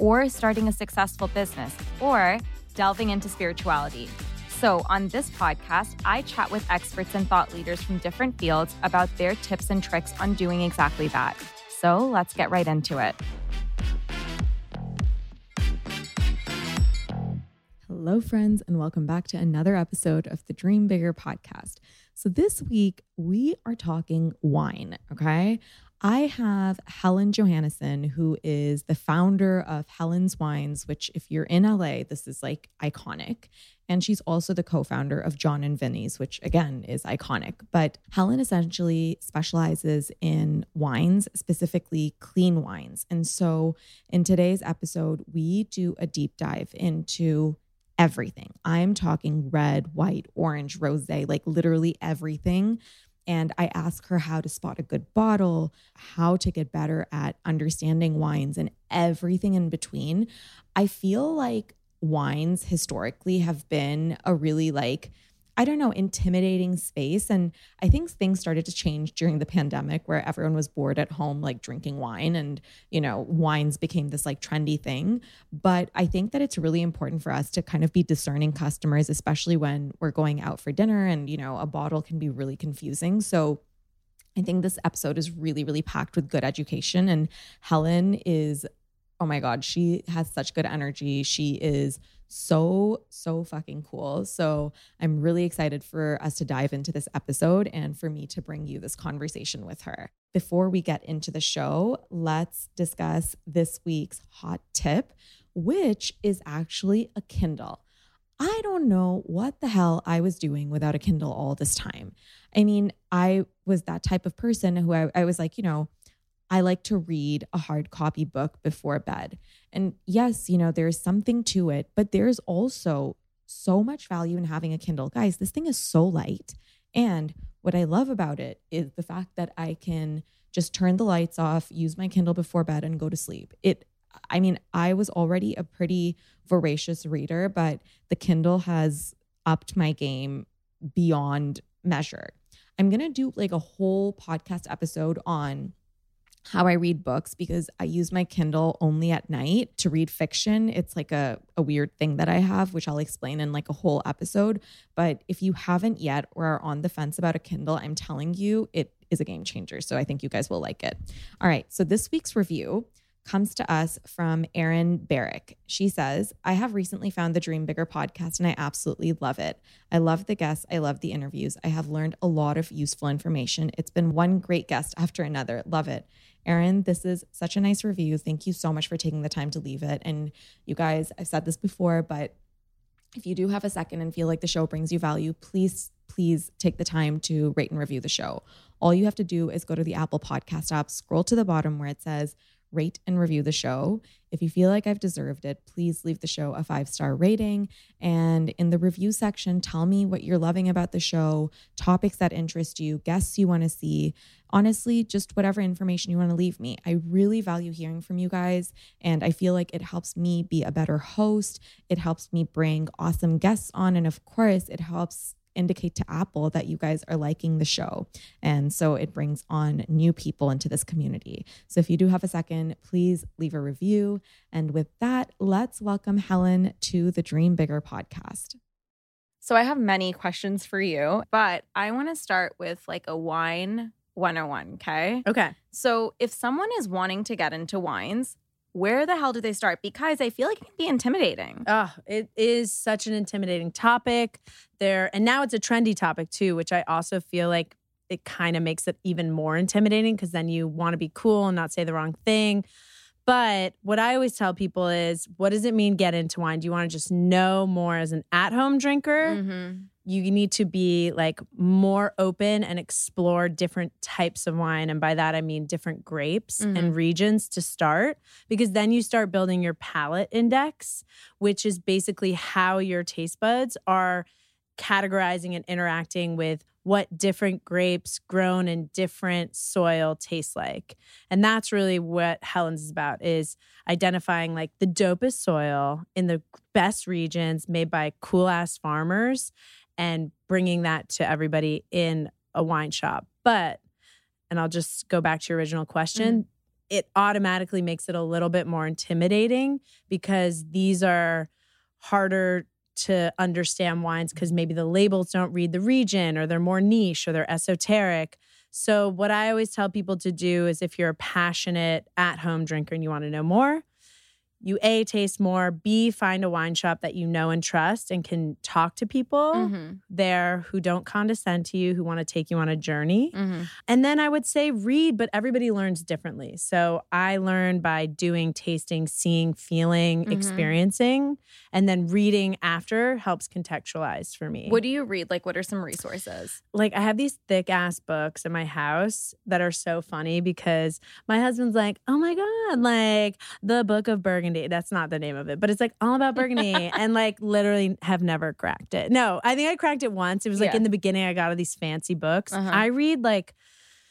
or starting a successful business, or delving into spirituality. So, on this podcast, I chat with experts and thought leaders from different fields about their tips and tricks on doing exactly that. So, let's get right into it. Hello, friends, and welcome back to another episode of the Dream Bigger podcast. So, this week we are talking wine, okay? I have Helen Johannesen, who is the founder of Helen's Wines, which, if you're in LA, this is like iconic. And she's also the co founder of Jon and Vinny's, which again is iconic. But Helen essentially specializes in wines, specifically clean wines. And so in today's episode, we do a deep dive into everything. I'm talking red, white, orange, rose, like literally everything and I ask her how to spot a good bottle, how to get better at understanding wines and everything in between. I feel like wines historically have been a really like I don't know, intimidating space. And I think things started to change during the pandemic where everyone was bored at home, like drinking wine, and, you know, wines became this like trendy thing. But I think that it's really important for us to kind of be discerning customers, especially when we're going out for dinner and, you know, a bottle can be really confusing. So, I think this episode is really, really packed with good education. And Helen is, oh my God, she has such good energy. She is so, so fucking cool. So I'm really excited for us to dive into this episode and for me to bring you this conversation with her. Before we get into the show, let's discuss this week's hot tip, which is actually a Kindle. I don't know what the hell I was doing without a Kindle all this time. I mean, I was that type of person who I, I was like, you know, I like to read a hard copy book before bed. And yes, you know, there's something to it, but there's also so much value in having a Kindle. Guys, this thing is so light. And what I love about it is the fact that I can just turn the lights off, use my Kindle before bed, and go to sleep. It, I mean, I was already a pretty voracious reader, but the Kindle has upped my game beyond measure. I'm going to do like a whole podcast episode on how I read books because I use my Kindle only at night to read fiction. It's like a, a weird thing that I have, which I'll explain in like a whole episode. But if you haven't yet or are on the fence about a Kindle, I'm telling you, it is a game changer. So I think you guys will like it. All right. So this week's review comes to us from Erin Barrick. She says, I have recently found the Dream Bigger podcast and I absolutely love it. I love the guests. I love the interviews. I have learned a lot of useful information. It's been one great guest after another. Love it. Erin, this is such a nice review. Thank you so much for taking the time to leave it. And you guys, I've said this before, but if you do have a second and feel like the show brings you value, please, please take the time to rate and review the show. All you have to do is go to the Apple Podcast app, scroll to the bottom where it says rate and review the show. If you feel like I've deserved it, please leave the show a five star rating. And in the review section, tell me what you're loving about the show, topics that interest you, guests you want to see. Honestly, just whatever information you want to leave me. I really value hearing from you guys. And I feel like it helps me be a better host. It helps me bring awesome guests on. And of course, it helps indicate to Apple that you guys are liking the show. And so it brings on new people into this community. So if you do have a second, please leave a review. And with that, let's welcome Helen to the Dream Bigger podcast. So I have many questions for you, but I want to start with like a wine 101, okay? Okay. So if someone is wanting to get into wines, where the hell do they start? Because I feel like it can be intimidating. Oh, it is such an intimidating topic. There and now it's a trendy topic too, which I also feel like it kind of makes it even more intimidating because then you want to be cool and not say the wrong thing. But what I always tell people is, what does it mean get into wine? Do you want to just know more as an at-home drinker? Mm-hmm. You need to be like more open and explore different types of wine. And by that, I mean different grapes Mhm. and regions to start, because then you start building your palate index, which is basically how your taste buds are categorizing and interacting with what different grapes grown in different soil taste like. And that's really what Helen's is about is identifying like the dopest soil in the best regions made by cool ass farmers and bringing that to everybody in a wine shop. But and I'll just go back to your original question, mm-hmm. it automatically makes it a little bit more intimidating because these are harder to understand wines because maybe the labels don't read the region or they're more niche or they're esoteric. So, what I always tell people to do is if you're a passionate at home drinker and you want to know more, you A, taste more, B, find a wine shop that you know and trust and can talk to people Mhm. there who don't condescend to you, who want to take you on a journey. Mhm. And then I would say read, but everybody learns differently. So I learn by doing tasting, seeing, feeling, Mhm. experiencing, and then reading after helps contextualize for me. What do you read? Like, what are some resources? like I have these thick ass books in my house that are so funny because my husband's like, "Oh my god, like the Book of Burgundy." That's not the name of it, but it's like all about Burgundy and like literally have never cracked it. No, I think I cracked it once. It was like Yeah. in the beginning I got all these fancy books. Uh-huh. I read like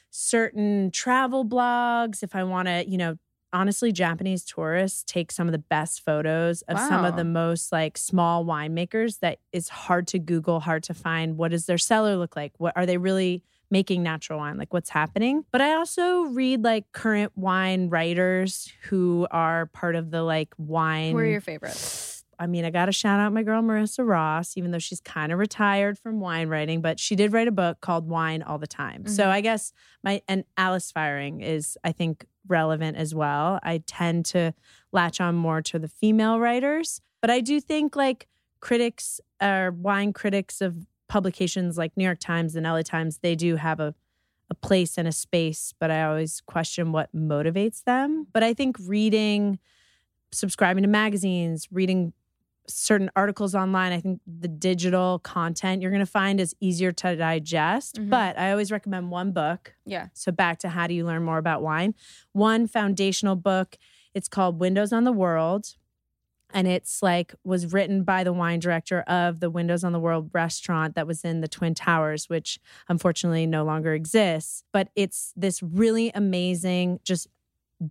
certain travel blogs if I want to, you know, honestly Japanese tourists take some of the best photos of some of the most like small winemakers that is hard to google hard to find what does their cellar look like what are they really making natural wine like what's happening but i also read like current wine writers who are part of the like wine Who are your favorites? I mean, I got to shout out my girl Marissa Ross, even though she's kind of retired from wine writing, but she did write a book called Wine All the Time. So Mhm. I guess my and Alice Feiring is, I think, relevant as well. I tend to latch on more to the female writers, but I do think like critics or wine critics of publications like New York Times and LA Times, they do have a a place and a space, but I always question what motivates them. But I think reading, subscribing to magazines, reading certain articles online, I think the digital content you're going to find is easier to digest. Mhm. But I always recommend one book. Yeah. So back to how do you learn more about wine? One foundational book. It's called Windows on the World. And it's like was written by the wine director of the Windows on the World restaurant that was in the Twin Towers, which unfortunately no longer exists. But it's this really amazing, just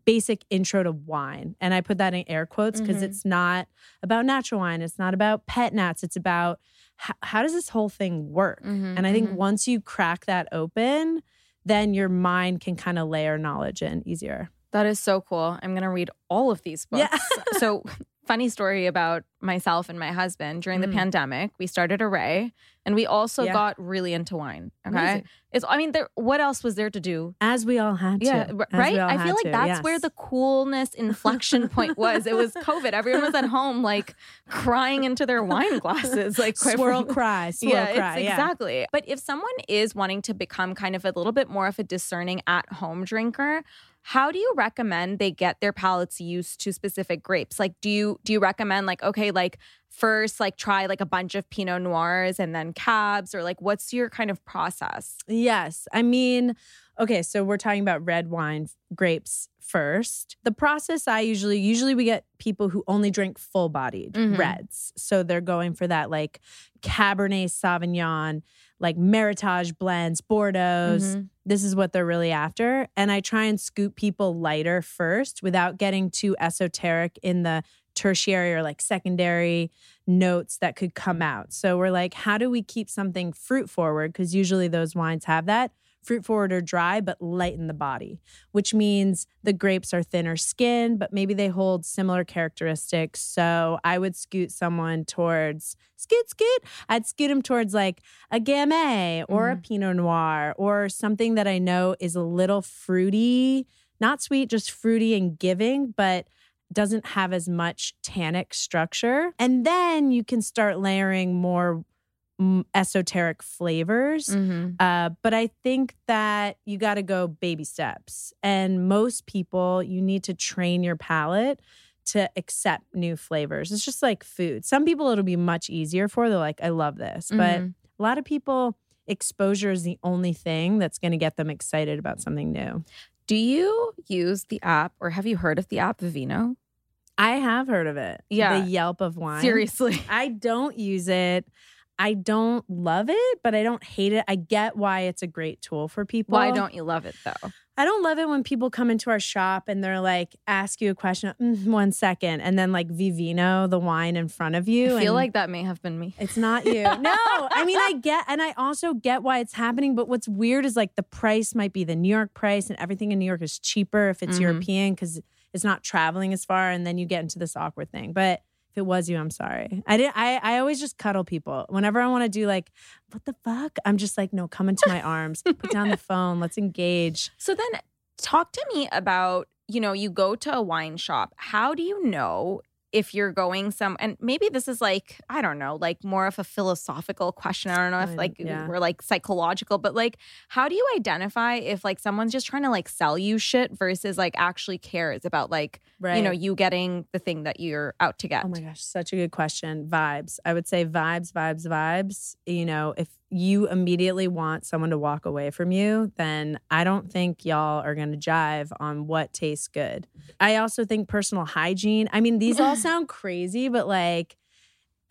basic intro to wine. And I put that in air quotes because Mhm. it's not about natural wine. It's not about pet nats. It's about how, how does this whole thing work? Mhm, And I think mhm. once you crack that open, then your mind can kind of layer knowledge in easier. That is so cool. I'm going to read all of these books. Yeah. so, funny story about myself and my husband during the Mm. pandemic. We started Arrae and we also Yeah. got really into wine. Okay. Amazing. It's, I mean, there, what else was there to do? As we all had to. Yeah, right. I feel like to, that's yes. where the coolness inflection point was. It was COVID. Everyone was at home, like crying into their wine glasses, like swirl cry, swirl yeah, it's- cry. yeah. exactly. But if someone is wanting to become kind of a little bit more of a discerning at home drinker, how do you recommend they get their palates used to specific grapes? Like, do you do you recommend like okay, like first like try like a bunch of Pinot Noirs and then cabs, or like what's your kind of process? Yes. I mean, okay, so we're talking about red wine grapes first. The process I usually usually we get people who only drink full bodied Mhm. reds. So they're going for that like Cabernet Sauvignon, like Meritage blends, Bordeaux. Mhm. This is what they're really after. And I try and scoop people lighter first without getting too esoteric in the tertiary or like secondary notes that could come out. So we're like, how do we keep something fruit forward? Because usually those wines have that. Fruit forward or dry, but light in the body, which means the grapes are thinner skinned, but maybe they hold similar characteristics. So I would scoot someone towards scoot, scoot. I'd scoot them towards like a Gamay or a Pinot Noir or something that I know is a little fruity, not sweet, just fruity and giving, but doesn't have as much tannic structure. And then you can start layering more mm, esoteric flavors. Mhm. Uh, but I think that you got to go baby steps. And most people, you need to train your palate to accept new flavors. It's just like food. Some people it'll be much easier for. They're like, I love this. But Mhm. a lot of people, exposure is the only thing that's going to get them excited about something new. Do you use the app or have you heard of the app Vivino? I have heard of it. Yeah. The Yelp of wine. Seriously. I don't use it. I don't love it, but I don't hate it. I get why it's a great tool for people. Why don't you love it though? I don't love it when people come into our shop and they're like, ask you a question, "Mm, one second, and then like Vivino, the wine in front of you. I feel like that may have been me. it's not you. no, I mean, I get, and I also get why it's happening. But what's weird is like the price might be the New York price, and everything in New York is cheaper if it's Mhm. European because it's not traveling as far. And then you get into this awkward thing. But if it was you, I'm sorry. I didn't. I I always just cuddle people whenever I want to do like, what the fuck? I'm just like, no, come into my arms, put down the phone, let's engage. So then talk to me about, you know, you go to a wine shop. How do you know if you're going some and maybe this is like, I don't know, like more of a philosophical question. I don't know if like yeah. we're like psychological, but like how do you identify if like someone's just trying to like sell you shit versus like actually cares about like, Right. you know, you getting the thing that you're out to get? Oh my gosh, such a good question. Vibes. I would say vibes, vibes, vibes. You know, if you immediately want someone to walk away from you, then I don't think y'all are going to jive on what tastes good. I also think personal hygiene. I mean, these all sound crazy, but like,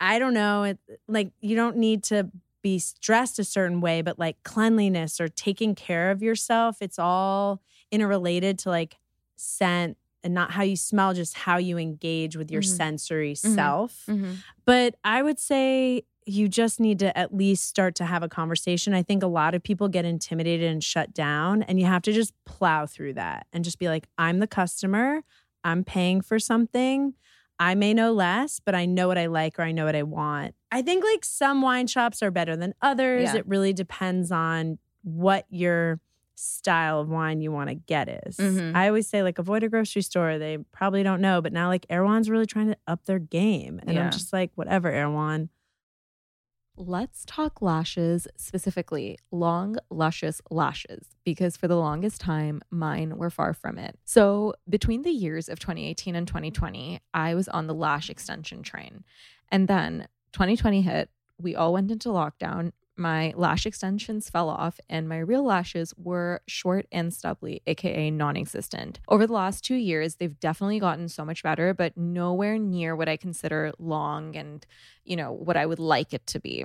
I don't know. It, like, you don't need to be dressed a certain way, but like cleanliness or taking care of yourself, it's all interrelated to like scent and not how you smell, just how you engage with your Mhm. sensory Mhm. self. Mhm. But I would say you just need to at least start to have a conversation. I think a lot of people get intimidated and shut down, and you have to just plow through that and just be like, I'm the customer, I'm paying for something. I may know less, but I know what I like or I know what I want. I think like some wine shops are better than others. Yeah. It really depends on what your style of wine you want to get is. Mhm. I always say like avoid a grocery store. They probably don't know, but now like Erewhon's really trying to up their game. And Yeah. I'm just like, whatever, Erewhon. Let's talk lashes, specifically long, luscious lashes, because for the longest time, mine were far from it. So, between the years of 2018 and 2020, I was on the lash extension train. And then 2020 hit, we all went into lockdown. My lash extensions fell off, and my real lashes were short and stubbly, aka non existent. Over the last two years, they've definitely gotten so much better, but nowhere near what I consider long and you know, what I would like it to be.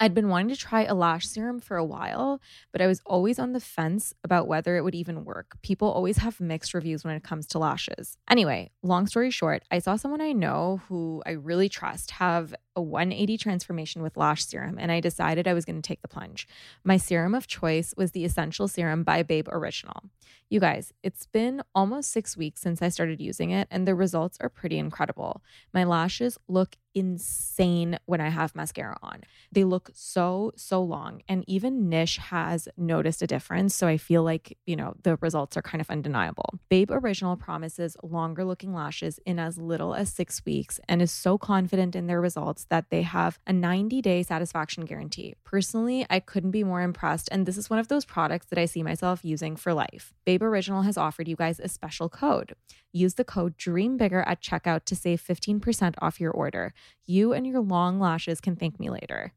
I'd been wanting to try a lash serum for a while, but I was always on the fence about whether it would even work. People always have mixed reviews when it comes to lashes. Anyway, long story short, I saw someone I know who I really trust have a 180 transformation with lash serum, and I decided I was going to take the plunge. My serum of choice was the Essential Serum by Babe Original. You guys, it's been almost six weeks since I started using it, and the results are pretty incredible. My lashes look insane when I have mascara on. They look so, so long. And even Nish has noticed a difference. So I feel like, you know, the results are kind of undeniable. Babe Original promises longer looking lashes in as little as six weeks and is so confident in their results that they have a 90 day satisfaction guarantee. Personally, I couldn't be more impressed. And this is one of those products that I see myself using for life. Babe Original has offered you guys a special code. Use the code DREAMBIGGER at checkout to save 15% off your order. You and your long lashes can thank me later.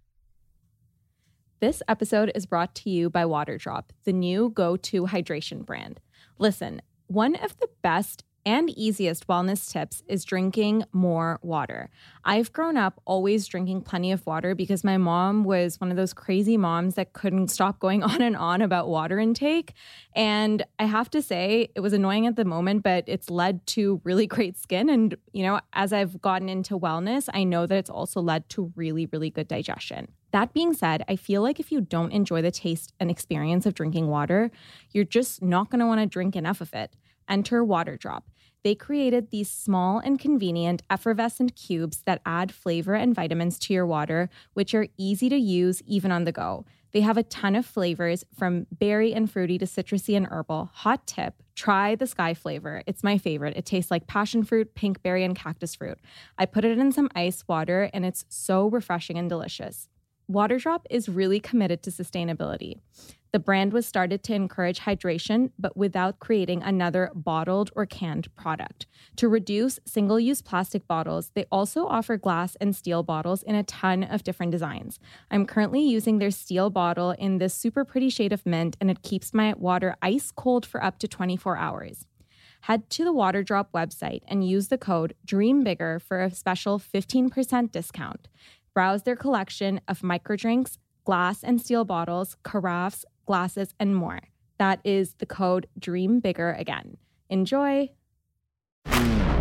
This episode is brought to you by Waterdrop, the new go to hydration brand. Listen, one of the best and easiest wellness tips is drinking more water. I've grown up always drinking plenty of water because my mom was one of those crazy moms that couldn't stop going on and on about water intake. And I have to say, it was annoying at the moment, but it's led to really great skin. And, you know, as I've gotten into wellness, I know that it's also led to really, really good digestion. That being said, I feel like if you don't enjoy the taste and experience of drinking water, you're just not going to want to drink enough of it. Enter Waterdrop. They created these small and convenient effervescent cubes that add flavor and vitamins to your water, which are easy to use even on the go. They have a ton of flavors from berry and fruity to citrusy and herbal. Hot tip try the sky flavor. It's my favorite. It tastes like passion fruit, pink berry, and cactus fruit. I put it in some ice water and it's so refreshing and delicious. Waterdrop is really committed to sustainability. The brand was started to encourage hydration, but without creating another bottled or canned product. To reduce single use plastic bottles, they also offer glass and steel bottles in a ton of different designs. I'm currently using their steel bottle in this super pretty shade of mint, and it keeps my water ice cold for up to 24 hours. Head to the Waterdrop website and use the code DREAMBIGGER for a special 15% discount. Browse their collection of microdrinks, glass and steel bottles, carafes, glasses, and more. That is the code Dream Bigger again. Enjoy. Mm.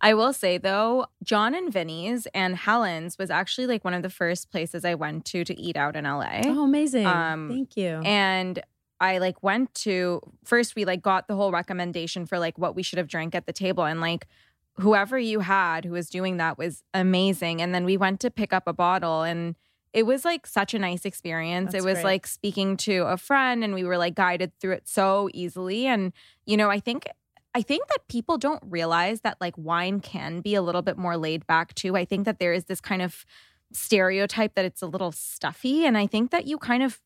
I will say though, Jon and Vinny's and Helen's was actually like one of the first places I went to to eat out in LA. Oh, amazing. Um, Thank you. And I like went to first we like got the whole recommendation for like what we should have drank at the table and like whoever you had who was doing that was amazing and then we went to pick up a bottle and it was like such a nice experience. That's it was great. like speaking to a friend and we were like guided through it so easily and you know, I think I think that people don't realize that like wine can be a little bit more laid back too. I think that there is this kind of stereotype that it's a little stuffy and I think that you kind of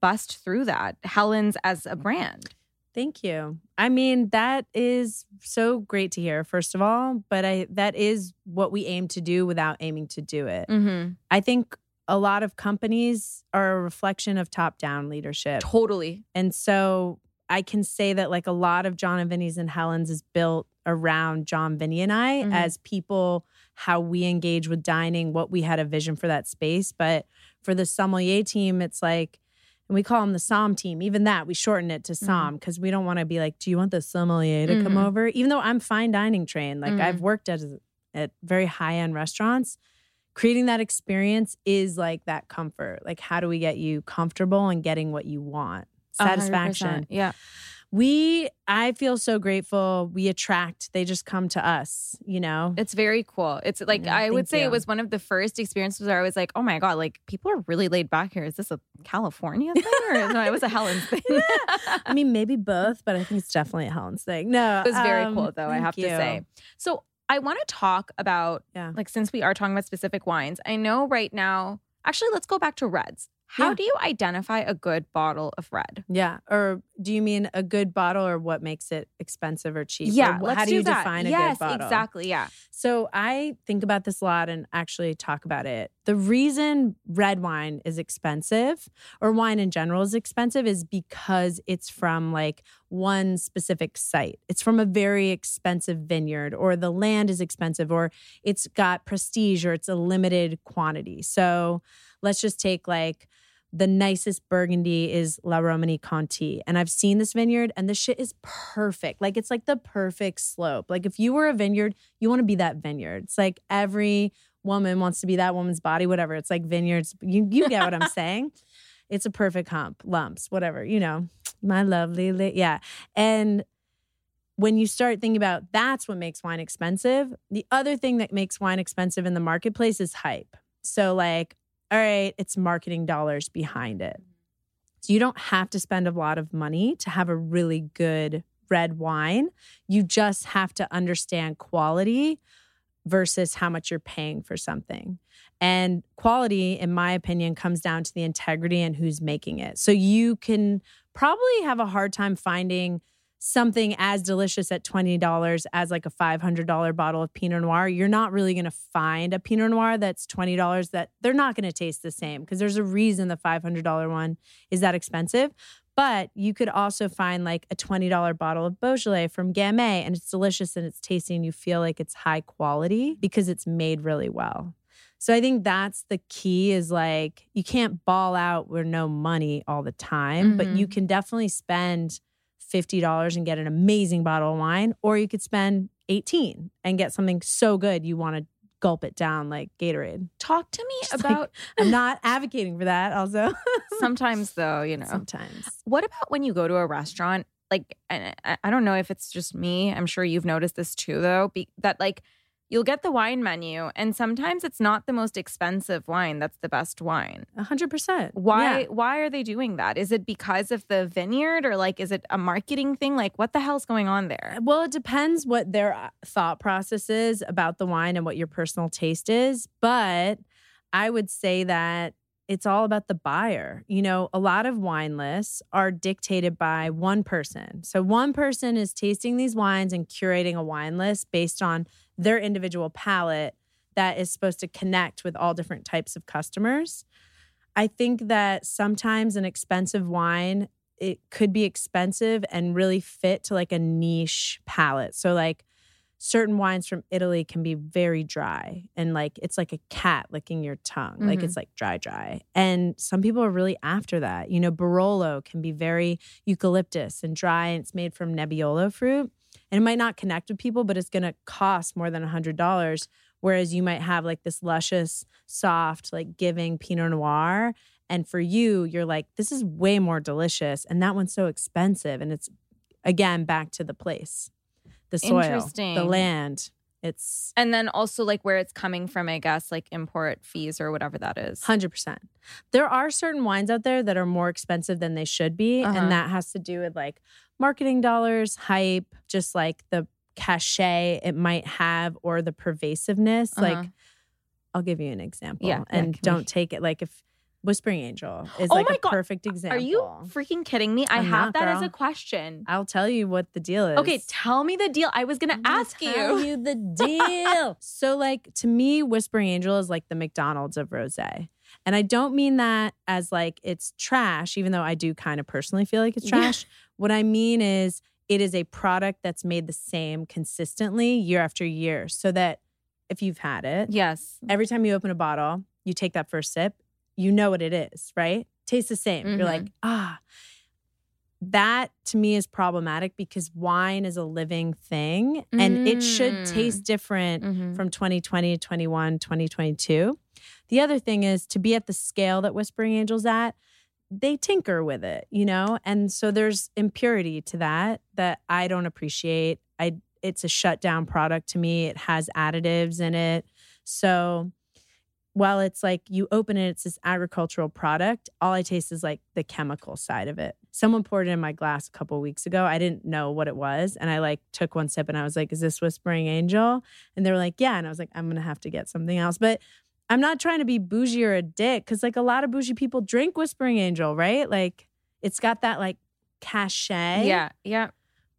bust through that. Helen's as a brand. Thank you. I mean, that is so great to hear, first of all, but I that is what we aim to do without aiming to do it. Mm-hmm. I think a lot of companies are a reflection of top-down leadership. Totally. And so I can say that like a lot of Jon and Vinny's and Helen's is built around Jon, Vinny, and I Mhm. as people, how we engage with dining, what we had a vision for that space. But for the sommelier team, it's like, and we call them the SOM team. Even that, we shorten it to SOM because we don't want to be like, do you want the sommelier to come Mhm. over? Even though I'm fine dining trained, like Mhm. I've worked at at very high end restaurants. Creating that experience is like that comfort. Like, how do we get you comfortable and getting what you want? Satisfaction. Yeah. We, I feel so grateful. We attract, they just come to us, you know? It's very cool. It's like Yeah, I would say you. it was one of the first experiences where I was like, "Oh my god, like people are really laid back here. Is this a California thing or no, it was a Helen's thing?" I mean, maybe both, but I think it's definitely a Helen's thing. No, It was very um, cool though, I have to say. So I want to talk about Yeah. like since we are talking about specific wines, I know right now, actually let's go back to reds. How Yeah. do you identify a good bottle of red? Yeah. Or do you mean a good bottle or what makes it expensive or cheap? Or Yeah, let's how do do you that. define a good bottle? Yes, exactly. Yeah. So I think about this a lot and actually talk about it. The reason red wine is expensive or wine in general is expensive is because it's from like one specific site. It's from a very expensive vineyard or the land is expensive or it's got prestige or it's a limited quantity. So let's just take like the nicest burgundy is La Romanée-Conti. And I've seen this vineyard and the shit is perfect. Like it's like the perfect slope. Like if you were a vineyard, you want to be that vineyard. It's like every woman wants to be that woman's body, whatever. It's like vineyards. You you get what I'm saying? It's a perfect hump, lumps, whatever, you know. My lovely li- yeah. And when you start thinking about that's what makes wine expensive, the other thing that makes wine expensive in the marketplace is hype. So like all right, it's marketing dollars behind it. Mm-hmm. So you don't have to spend a lot of money to have a really good red wine. You just have to understand quality versus how much you're paying for something. And quality, in my opinion, comes down to the integrity and who's making it. So you can probably have a hard time finding something as delicious at $20 as like a $500 bottle of Pinot Noir, you're not really going to find a Pinot Noir that's $20 that they're not going to taste the same because there's a reason the $500 one is that expensive. But you could also find like a $20 bottle of Beaujolais from Gamay and it's delicious and it's tasty and you feel like it's high quality because it's made really well. So I think that's the key is like you can't ball out with no money all the time, but you mm-hmm. can definitely spend $50 and get an amazing bottle of wine, or you could spend 18 and get something so good you want to gulp it down like Gatorade. Talk to me Just like- about I'm not advocating for that also. sometimes though, you know. Sometimes. What about when you go to a restaurant? Like, I I don't know if it's just me. I'm sure you've noticed this too, though. Be, that like you'll get the wine menu, and sometimes it's not the most expensive wine that's the best wine. 100%. Why? Yeah. Why are they doing that? Is it because of the vineyard, or like is it a marketing thing? Like, what the hell's going on there? Well, it depends what their uh, thought process is about the wine and what your personal taste is. But I would say that it's all about the buyer. You know, a lot of wine lists are dictated by one person. So one person is tasting these wines and curating a wine list based on their individual palate that is supposed to connect with all different types of customers. I think that sometimes an expensive wine it could be expensive and really fit to like a niche palate. So like certain wines from Italy can be very dry and like it's like a cat licking your tongue. Like it's mm-hmm. like dry dry. And some people are really after that. You know, Barolo can be very eucalyptus and dry and it's made from Nebbiolo fruit. And it might not connect with people, but it's going to cost more than a $100 whereas you might have like this luscious, soft, like giving Pinot Noir and for you, you're like, this is way more delicious. And that one's so expensive. And it's, again, back to the place, the soil, the land. It's And then also like where it's coming from, I guess, like import fees or whatever that is. 100%. There are certain wines out there that are more expensive than they should be. Uh-huh. And that has to do with like marketing dollars, hype, just like the cachet it might have or the pervasiveness. Uh-huh. Like, I'll give you an example. Yeah, yeah, and me- don't take it like if Whispering Angel is Oh like a God. perfect example. Are you freaking kidding me? I I'm have not, that as a question. I'll tell you what the deal is. Okay, tell me the deal. I was gonna ask tell you. you the deal. so, like to me, Whispering Angel is like the McDonald's of rosé, and I don't mean that as like it's trash, even though I do kind of personally feel like it's Yeah. trash. What I mean is, it is a product that's made the same consistently year after year, so that if you've had it, Yes. every time you open a bottle, you take that first sip, you know what it is, right? Tastes the same. You're like, ah. That to me is problematic because wine is a living thing and it should Mm. taste different Mhm. from 2020, to 21, 2022. The other thing is to be at the scale that Whispering Angels at, they tinker with it, you know? And so there's impurity to that that I don't appreciate. I it's a shutdown product to me. It has additives in it. So while it's like you open it, it's this agricultural product, all I taste is like the chemical side of it. Someone poured it in my glass a couple weeks ago. I didn't know what it was. And I like took one sip and I was like, is this Whispering Angel? And they were like, yeah. And I was like, I'm going to have to get something else. But I'm not trying to be bougie or a dick because like a lot of bougie people drink Whispering Angel, right? Like it's got that like cachet. Yeah, yeah.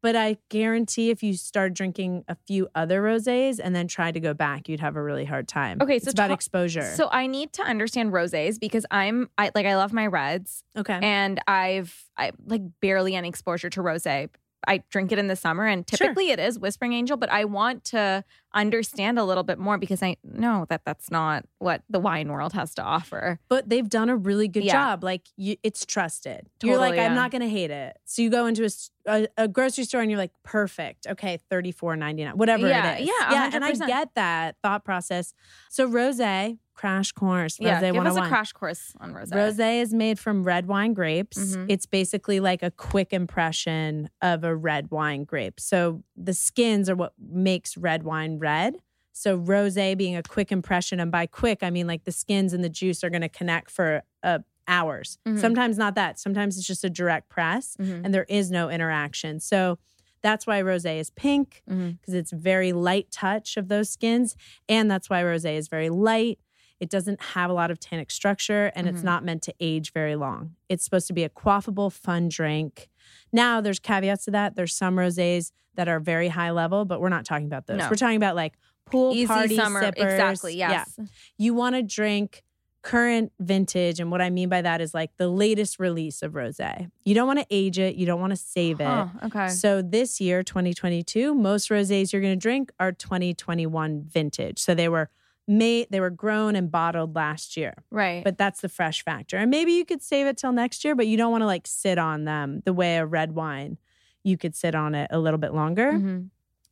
But I guarantee if you start drinking a few other rosés and then try to go back, you'd have a really hard time. Okay, so it's about ta- exposure. So I need to understand rosés because I'm I like I love my reds okay. and I've I like barely any exposure to rosé. I drink it in the summer and Sure. typically it is Whispering Angel, but I want to understand a little bit more because I know that that's not what the wine world has to offer. but they've done a really good Yeah. job. Like you, it's trusted. you're like, Totally, I'm not going to hate it. So you go into a grocery store and you're like, perfect. Okay, thirty four ninety nine, whatever Yeah, it is. yeah, yeah. And I get that thought process. So rosé, crash course. Rosé yeah, give us a crash course on rosé. Rosé is made from red wine grapes. Mhm. It's basically like a quick impression of a red wine grape. So the skins are what makes red wine red. So rosé being a quick impression, and by quick I mean like the skins and the juice are going to connect for uh, hours. Mhm. Sometimes not that. Sometimes it's just a direct press, Mhm. and there is no interaction. So that's why rosé is pink because it's very light touch of those skins, and that's why rosé is very light. It doesn't have a lot of tannic structure and it's Mhm. not meant to age very long. It's supposed to be a quaffable, fun drink. Now, there's caveats to that. There's some rosés that are very high level, but we're not talking about those. No. We're talking about like pool Easy party summer, sippers. exactly. Yeah. Yes. You want to drink current vintage. And what I mean by that is like the latest release of rosé. You don't want to age it, you don't want to save it. Huh, okay. So this year, 2022, most rosés you're going to drink are 2021 vintage. So they were made, they were grown and bottled last year. right. But that's the fresh factor. And maybe you could save it till next year, but you don't want to like sit on them the way a red wine, you could sit on it a little bit longer. Mhm.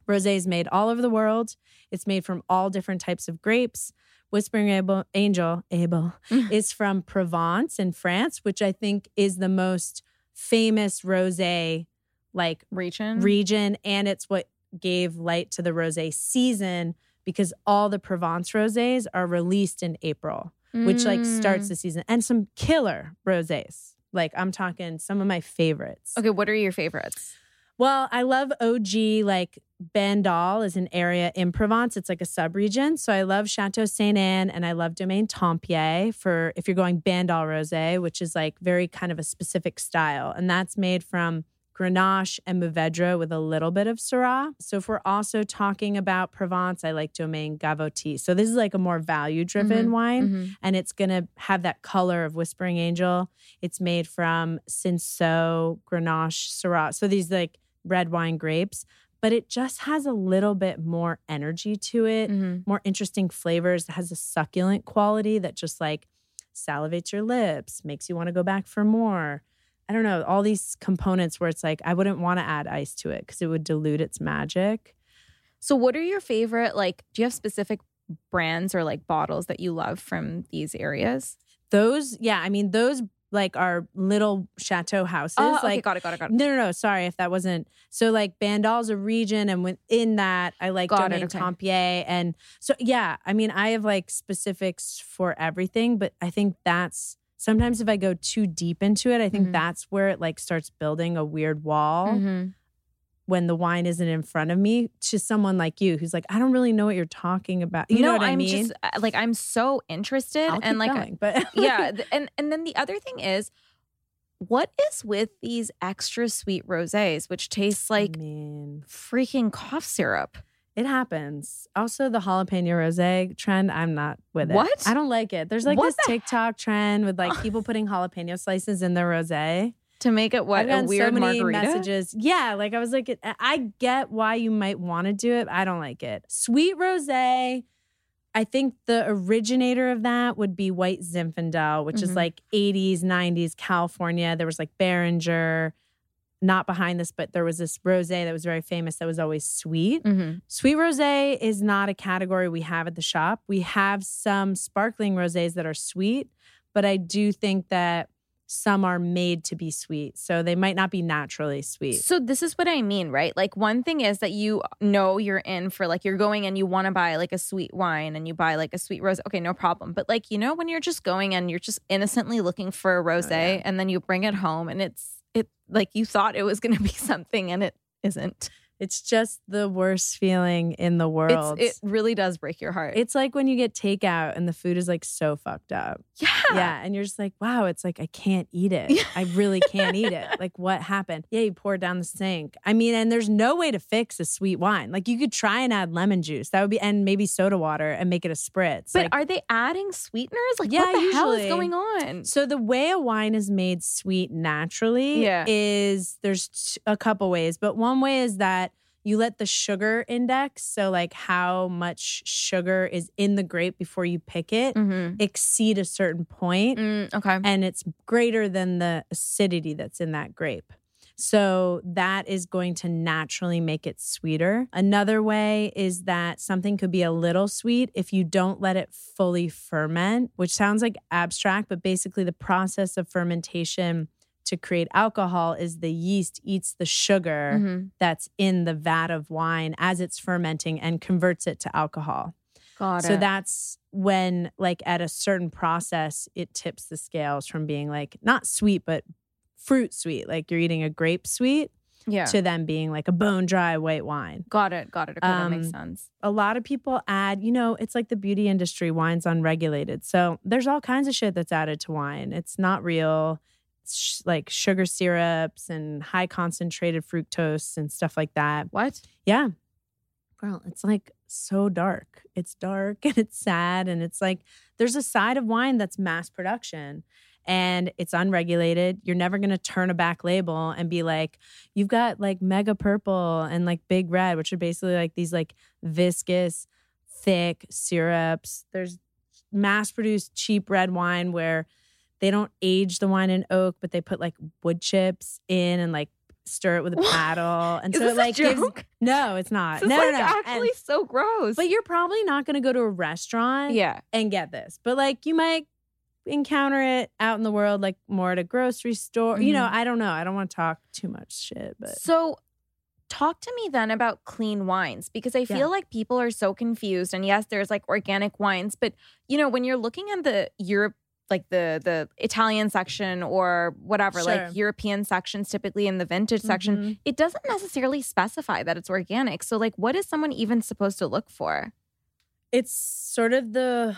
Rosé is made all over the world. It's made from all different types of grapes. Whispering Able, Angel Abel is from Provence in France, which I think is the most famous rosé like Region. region and it's what gave light to the rosé season because all the Provence rosés are released in April, which like starts Mm. the season and some killer rosés. Like I'm talking some of my favorites. Okay, what are your favorites? Well, I love OG. Like Bandol is an area in Provence. It's like a sub-region. So I love Chateau Sainte Anne and I love Domaine Tempier for if you're going Bandol Rosé, which is like very kind of a specific style. And that's made from Grenache and Mourvedre with a little bit of Syrah. So if we're also talking about Provence, I like Domaine Gavoty. So this is like a more value-driven Mhm, wine Mhm. and it's going to have that color of Whispering Angel. It's made from Cinsault, Grenache, Syrah. So these like red wine grapes, but it just has a little bit more energy to it, Mhm. more interesting flavors. It has a succulent quality that just like salivates your lips, makes you want to go back for more. I don't know, all these components where it's like, I wouldn't want to add ice to it because it would dilute its magic. So, what are your favorite? Like, do you have specific brands or like bottles that you love from these areas? Those, yeah, I mean, those like are little chateau houses. Oh, okay, like got it, got it, got it. No, no, no. Sorry if that wasn't. So, like, Bandol's a region, and within that, I like Got Domaine okay. Tempier. And so, yeah, I mean, I have like specifics for everything, but I think that's sometimes if I go too deep into it, I think Mhm. that's where it like starts building a weird wall Mhm. when the wine isn't in front of me to someone like you who's like, I don't really know what you're talking about. You no, know what I I'm mean? just uh, like I'm so interested, I'll and like going, but yeah, and and then the other thing is, what is with these extra sweet rosés, which tastes like man. freaking cough syrup? It happens. Also, the jalapeno rosé trend, I'm not with it. What? I don't like it. There's like What this the TikTok trend with like people putting jalapeno slices in their rosé. To make it what I've a weird so many margarita. messages. Yeah, like I was like, I get why you might want to do it. I don't like it. Sweet rosé. I think the originator of that would be White Zinfandel, which is Mhm. like 80s, 90s California. There was like Beringer. Not behind this, but there was this rosé that was very famous that was always sweet. Mhm. Sweet rosé is not a category we have at the shop. We have some sparkling rosés that are sweet, but I do think that some are made to be sweet. So they might not be naturally sweet. So this is what I mean, right? Like one thing is that you know you're in for like you're going and you want to buy like a sweet wine and you buy like a sweet rose. Okay, no problem. But like you know when you're just going and you're just innocently looking for a rose Oh, yeah. and then you bring it home and it's it like you thought it was going to be something and it isn't. It's just the worst feeling in the world. It's, it really does break your heart. It's like when you get takeout and the food is like so fucked up. yeah. Yeah. And you're just like, wow, it's like, I can't eat it. I really can't eat it. Like, what happened? Yeah, you pour it down the sink. I mean, and there's no way to fix a sweet wine. Like, you could try and add lemon juice. That would be, and maybe soda water and make it a spritz. But like, are they adding sweeteners? Like, Yeah, what the hell is usually. going on? So the way a wine is made sweet naturally Yeah. is there's a couple ways, but one way is that you let the sugar index, so like how much sugar is in the grape before you pick it, Mm-hmm. exceed a certain point, Mm, okay. and it's greater than the acidity that's in that grape. So that is going to naturally make it sweeter. Another way is that something could be a little sweet if you don't let it fully ferment, which sounds like abstract, but basically the process of fermentation to create alcohol is the yeast eats the sugar Mhm. that's in the vat of wine as it's fermenting and converts it to alcohol. Got it. So it. that's when, like, at a certain process, it tips the scales from being like not sweet, but fruit sweet, like you're eating a grape sweet, yeah. to them being like a bone dry white wine. got it. Got it. Okay, that makes Um, sense. A lot of people add, you know, it's like the beauty industry, wine's unregulated. So there's all kinds of shit that's added to wine. It's not real. Sh- like sugar syrups and high concentrated fructose and stuff like that. What? Yeah. Girl, it's like so dark. It's dark and it's sad. And it's like there's a side of wine that's mass production and it's unregulated. You're never going to turn a back label and be like, you've got like mega purple and like big red, which are basically like these like viscous, thick syrups. There's mass produced cheap red wine where they don't age the wine in oak, but they put like wood chips in and like stir it with a What? paddle. And Is so it like gives no, it's not. This is no, like no, no. actually And- so gross. but you're probably not going to go to a restaurant yeah. and get this. But like you might encounter it out in the world, like more at a grocery store. You know, Mhm. I don't know. I don't want to talk too much shit, but So, talk to me then about clean wines because I feel Yeah. like people are so confused. And yes, there's like organic wines, but you know, when you're looking at the Europe, like the the Italian section or whatever, Sure. like European sections, typically in the vintage section, Mhm. it doesn't necessarily specify that it's organic. So, like, what is someone even supposed to look for? it's sort of the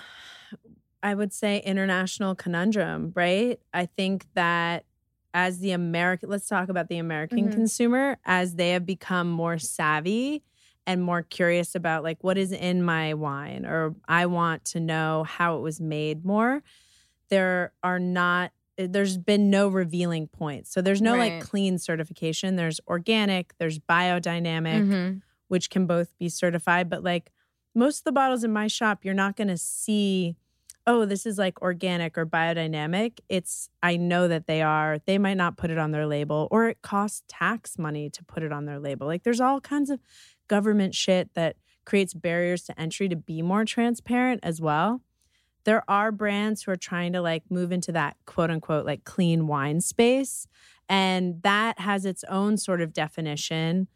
I would say international conundrum, right? I think that as the American, let's talk about the American Mhm. consumer, as they have become more savvy and more curious about like what is in my wine, or I want to know how it was made more, there are not, there's been no revealing points. So there's no Right. like clean certification. There's organic, there's biodynamic Mhm. which can both be certified. But like most of the bottles in my shop, you're not going to see, oh, this is like organic or biodynamic. It's, I know that they are. They might not put it on their label or it costs tax money to put it on their label. Like there's all kinds of government shit that creates barriers to entry to be more transparent as well. There are brands who are trying to like move into that quote unquote like clean wine space. And that has its own sort of definition,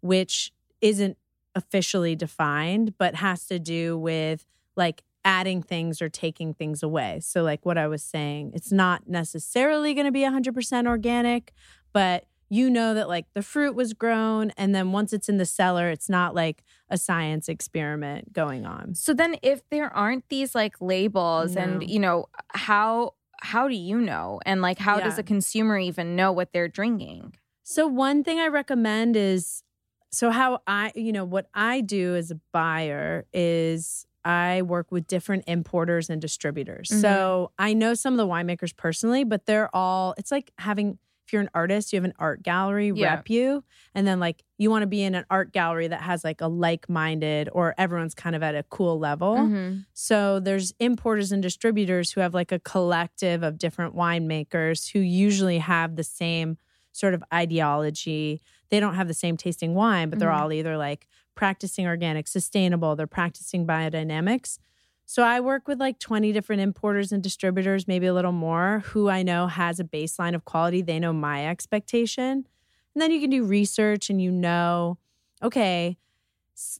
which isn't officially defined, but has to do with like adding things or taking things away. So, like what I was saying, it's not necessarily going to be 100% organic, but you know that like the fruit was grown. And then once it's in the cellar, it's not like a science experiment going on. So then if there aren't these like labels No. and you know how how do you know and like how does a consumer even know what they're drinking? So one thing I recommend is so how I, you know, what I do as a buyer is I work with different importers and distributors. Mhm. So I know some of the winemakers personally, but they're all it's like having if you're an artist, you have an art gallery Yeah. rep you, and then like you want to be in an art gallery that has like a like-minded or everyone's kind of at a cool level. Mhm. So there's importers and distributors who have like a collective of different winemakers who usually have the same sort of ideology. They don't have the same tasting wine, but they're Mhm. all either like practicing organic, sustainable, they're practicing biodynamics. So I work with like 20 different importers and distributors, maybe a little more, who I know has a baseline of quality. They know my expectation. And then you can do research and you know, okay,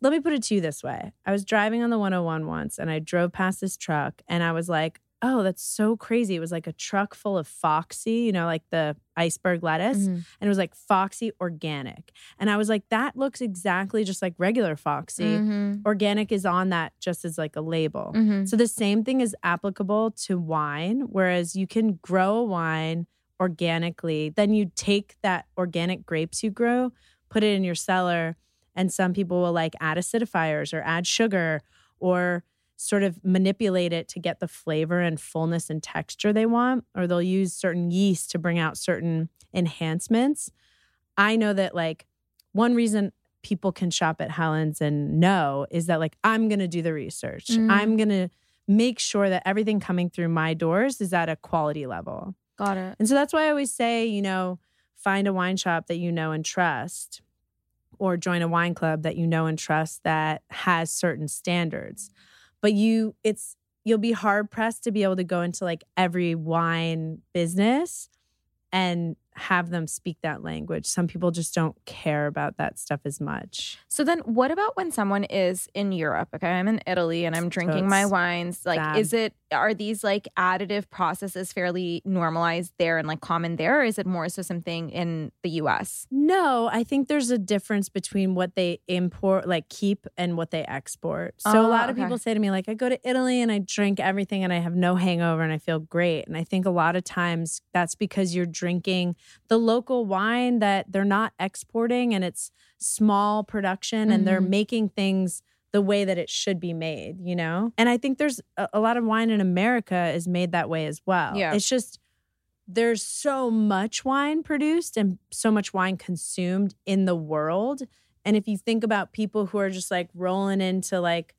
let me put it to you this way. I was driving on the 101 once and I drove past this truck and I was like, oh, that's so crazy. It was like a truck full of Foxy, you know, like the iceberg lettuce. Mhm. And it was like Foxy organic. And I was like, that looks exactly just like regular Foxy. Mhm. Organic is on that just as like a label. Mhm. So the same thing is applicable to wine, whereas you can grow a wine organically. Then you take that organic grapes you grow, put it in your cellar, and some people will like add acidifiers or add sugar or sort of manipulate it to get the flavor and fullness and texture they want, or they'll use certain yeast to bring out certain enhancements. I know that like one reason people can shop at Helen's and know is that like I'm going to do the research. Mm. I'm going to make sure that everything coming through my doors is at a quality level. Got it. And so that's why I always say, you know, find a wine shop that you know and trust or join a wine club that you know and trust that has certain standards. But you it's you'll be hard pressed to be able to go into like every wine business and have them speak that language. Some people just don't care about that stuff as much. So then what about when someone is in Europe? Okay, I'm in Italy and I'm drinking my wines. Like bad. is it are these like additive processes fairly normalized there and like common there or is it more so something in the US? No, I think there's a difference between what they import, like keep, and what they export. So Oh, a lot of okay. people say to me, like, I go to Italy and I drink everything and I have no hangover and I feel great. And I think a lot of times that's because you're drinking the local wine that they're not exporting and it's small production and they're Mhm. making things the way that it should be made, you know? And I think there's a, a lot of wine in America is made that way as well. Yeah. It's just there's so much wine produced and so much wine consumed in the world. And if you think about people who are just like rolling into like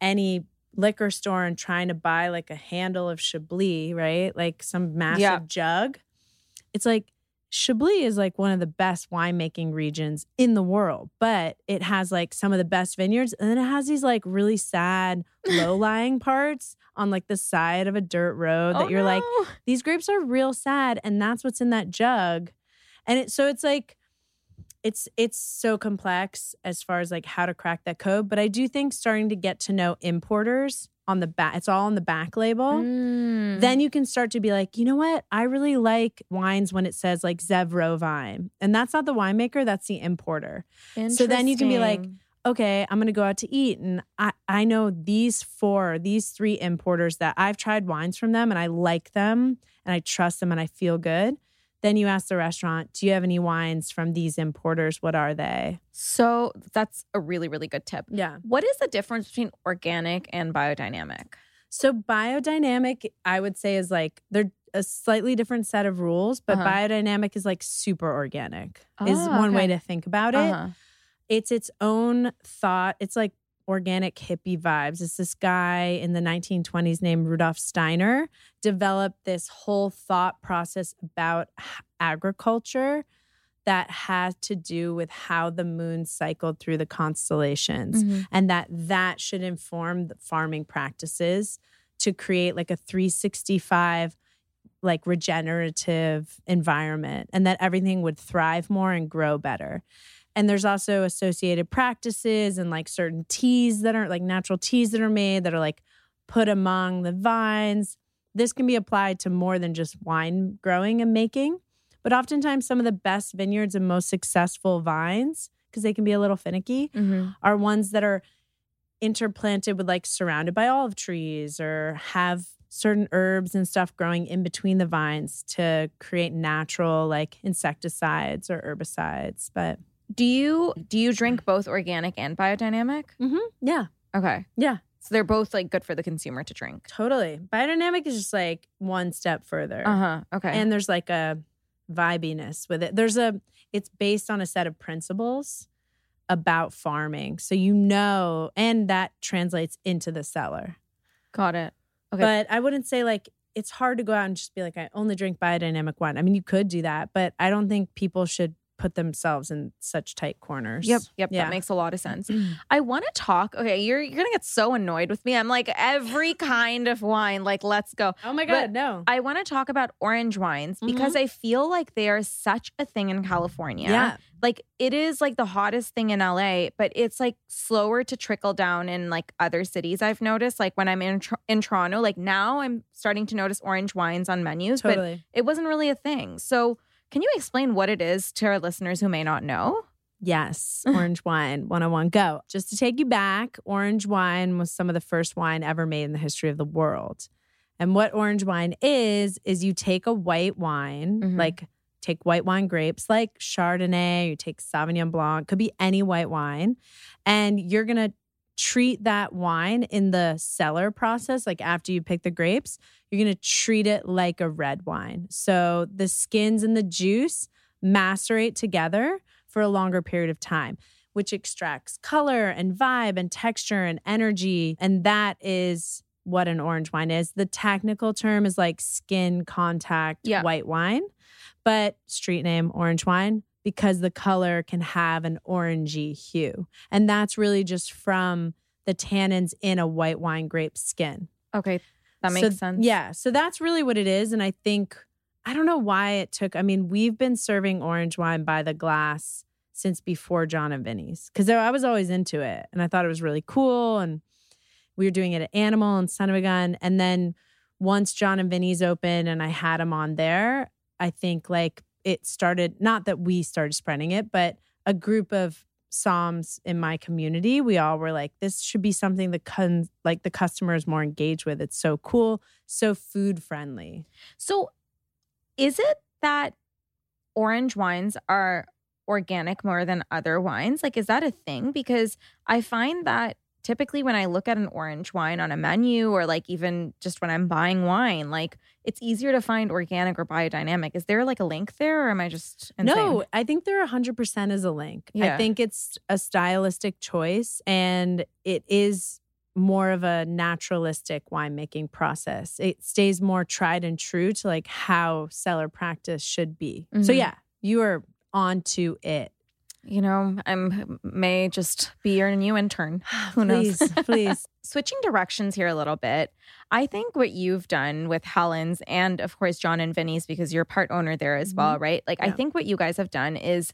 any liquor store and trying to buy like a handle of Chablis, right? Like some massive Yeah. jug. It's like Chablis is like one of the best winemaking regions in the world, but it has like some of the best vineyards. And then it has these like really sad, low lying parts on like the side of a dirt road that Oh, you're like, these grapes are real sad and that's what's in that jug and it so it's like it's it's so complex as far as like how to crack that code but i do think starting to get to know importers on the back it's all on the back label Mm. then you can start to be like you know what i really like wines when it says like Zev Rovine and that's not the winemaker that's the importer so then you can be like, okay, I'm gonna go out to eat. And I, I know these four, these three importers that I've tried wines from them and I like them and I trust them and I feel good. Then you ask the restaurant, do you have any wines from these importers? What are they? So that's a really, really good tip. Yeah. What is the difference between organic and biodynamic? So biodynamic, I would say, is like they're a slightly different set of rules, but Uh-huh. biodynamic is like super organic, is Ah, one way to think about it. Uh-huh. it's its own thought. It's like organic hippie vibes. It's this guy in the 1920s named Rudolf Steiner developed this whole thought process about agriculture that had to do with how the moon cycled through the constellations Mhm. and that that should inform the farming practices to create like a 365 like regenerative environment and that everything would thrive more and grow better and there's also associated practices and like certain teas that are like natural teas that are made that are like put among the vines this can be applied to more than just wine growing and making but oftentimes some of the best vineyards and most successful vines because they can be a little finicky Mhm. are ones that are interplanted with like surrounded by olive trees or have certain herbs and stuff growing in between the vines to create natural like insecticides or herbicides but Do you do you drink both organic and biodynamic? yeah Okay. yeah So they're both like good for the consumer to drink. totally biodynamic is just like one step further Uh-huh. Okay. and there's like a vibiness with it there's a it's based on a set of principles about farming so you know and that translates into the cellar got it. Okay. But I wouldn't say like it's hard to go out and just be like, I only drink biodynamic wine. I mean, you could do that, but I don't think people should put themselves in such tight corners. Yep, yep, Yeah. that makes a lot of sense. I want to talk. Okay, you're you're gonna get so annoyed with me. I'm like every kind of wine. Like, let's go. Oh my But God, no. I want to talk about orange wines because mm-hmm. I feel like they are such a thing in California. Yeah. Like it is like the hottest thing in LA, but it's like slower to trickle down in like other cities. I've noticed like when I'm in in Toronto, like now I'm starting to notice orange wines on menus, but Totally. it wasn't really a thing. So, can you explain what it is to our listeners who may not know? Yes, orange wine 101 go. Just to take you back, orange wine was some of the first wine ever made in the history of the world. And what orange wine is, is you take a white wine, Mhm. like take white wine grapes like Chardonnay, you take Sauvignon Blanc, could be any white wine, and you're going to treat that wine in the cellar process like after you pick the grapes, you're going to treat it like a red wine. So the skins and the juice macerate together for a longer period of time, which extracts color and vibe and texture and energy. And that is what an orange wine is. The technical term is like skin contact Yeah. white wine, but street name orange wine because the color can have an orangey hue. And that's really just from the tannins in a white wine grape skin. Okay, that So, makes sense. Yeah. So that's really what it is. And I think, I don't know why it took, I mean, we've been serving orange wine by the glass since before Jon and Vinny's because I was always into it and I thought it was really cool. And we were doing it at Animal and Son of a Gun. And then once Jon and Vinny's opened and I had them on there, I think like it started, not that we started spreading it, but a group of somms in my community, we all were like, this should be something the con- like the customer is more engaged with. It's so cool, so food friendly. So, is it that orange wines are organic more than other wines? Like, is that a thing? Because I find that typically when I look at an orange wine on a menu or like even just when I'm buying wine, like it's easier to find organic or biodynamic. Is there like a link there or am I just insane? No, I think there 100% is a link. Yeah. I think it's a stylistic choice and it is more of a naturalistic winemaking process. It stays more tried and true to like how cellar practice should be. So Mhm. yeah, you are onto it. You know, I'm may just be your new intern. Who knows? Please, please. Switching directions here a little bit, I think what you've done with Helen's and of course Jon and Vinny's because you're part owner there as well, mm-hmm. right? Like I think what you guys have done is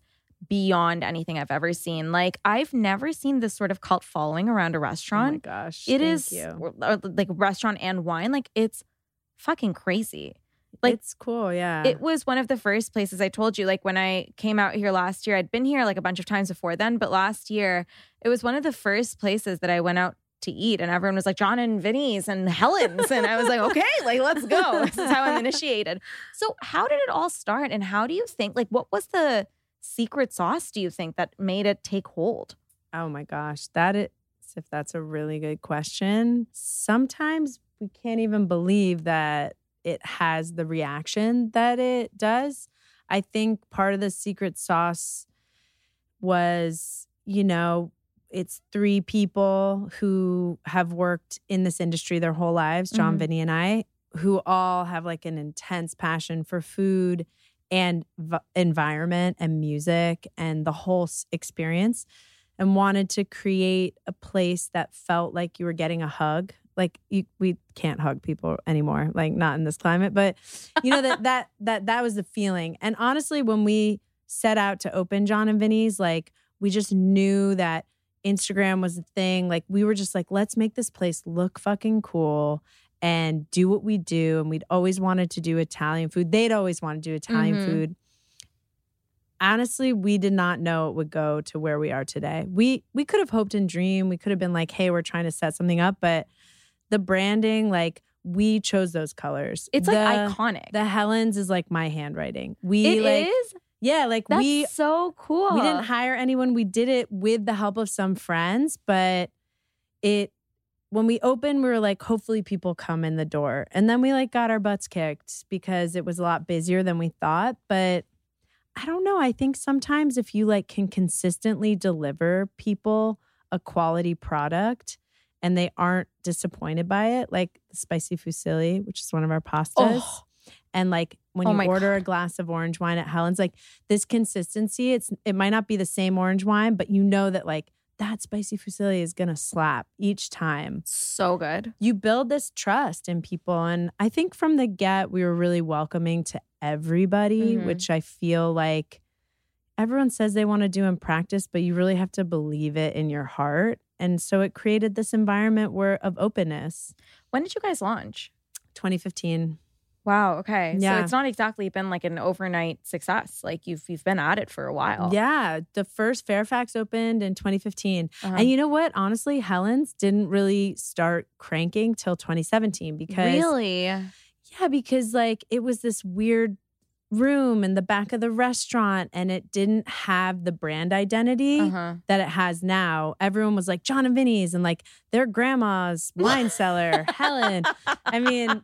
beyond anything I've ever seen. Like I've never seen this sort of cult following around a Oh my restaurant. gosh. It thank is or- or, uh, like restaurant and wine. Like it's fucking crazy. Like- it's cool. Yeah. It was one of the first places I told you, like when I came out here last year, I'd been here like a bunch of times before then, but last year it was one of the first places that I went out to eat and everyone was like Jon and Vinny's and Helen's. And I was like, okay, like let's go. This is how I'm initiated. So how did it all start? And how do you think, like what was the secret sauce, do you think, that made it take hold? Oh my gosh, that is if that's a really good question. Sometimes we can't even believe that it has the reaction that it does. I think part of the secret sauce was, you know, it's three people who have worked in this industry their whole lives, Jon, Mhm. Vinny, and I, who all have like an intense passion for food and v- environment and music and the whole s- experience and wanted to create a place that felt like you were getting a hug like you, we can't hug people anymore like not in this climate but you know that that that that was the feeling. And honestly when we set out to open jon and vinny's like we just knew that instagram was a thing. Like we were just like let's make this place look fucking cool and do what we do. And we'd always wanted to do italian food. They'd always wanted to do italian Mhm. food. Honestly we did not know it would go to where we are today. We we could have hoped and dreamed. We could have been like hey we're trying to set something up but the branding like we chose those colors It's the, like iconic. the helens is like my handwriting we It like is? yeah like That's we so cool. we didn't hire anyone we did it with the help of some friends but it when we opened we were like hopefully people come in the door and then we like got our butts kicked because it was a lot busier than we thought but i don't know i think sometimes if you like can consistently deliver people a quality product and they aren't disappointed by it like the spicy fusilli which is one of our pastas Oh. and like when Oh you order a glass of orange wine at Helen's, like this consistency, it's it might not be the same orange wine, but you know that like that spicy fusilli is gonna slap each time. So good. You build this trust in people. And I think from the get, we were really welcoming to everybody, Mhm. which I feel like everyone says they want to do in practice, but you really have to believe it in your heart. And so it created this environment where of openness. When did you guys launch? 2015. Wow. Okay. Yeah. So it's not exactly been like an overnight success. Like you've you've been at it for a while. Yeah, the first Fairfax opened in 2015. Uh-huh. And you know what? Honestly, Helen's didn't really start cranking till 2017 because really. Yeah, because like it was this weird room in the back of the restaurant and it didn't have the brand identity Uh-huh. that it has now. Everyone was like Jon and Vinny's and like their grandma's wine cellar, Helen. I mean,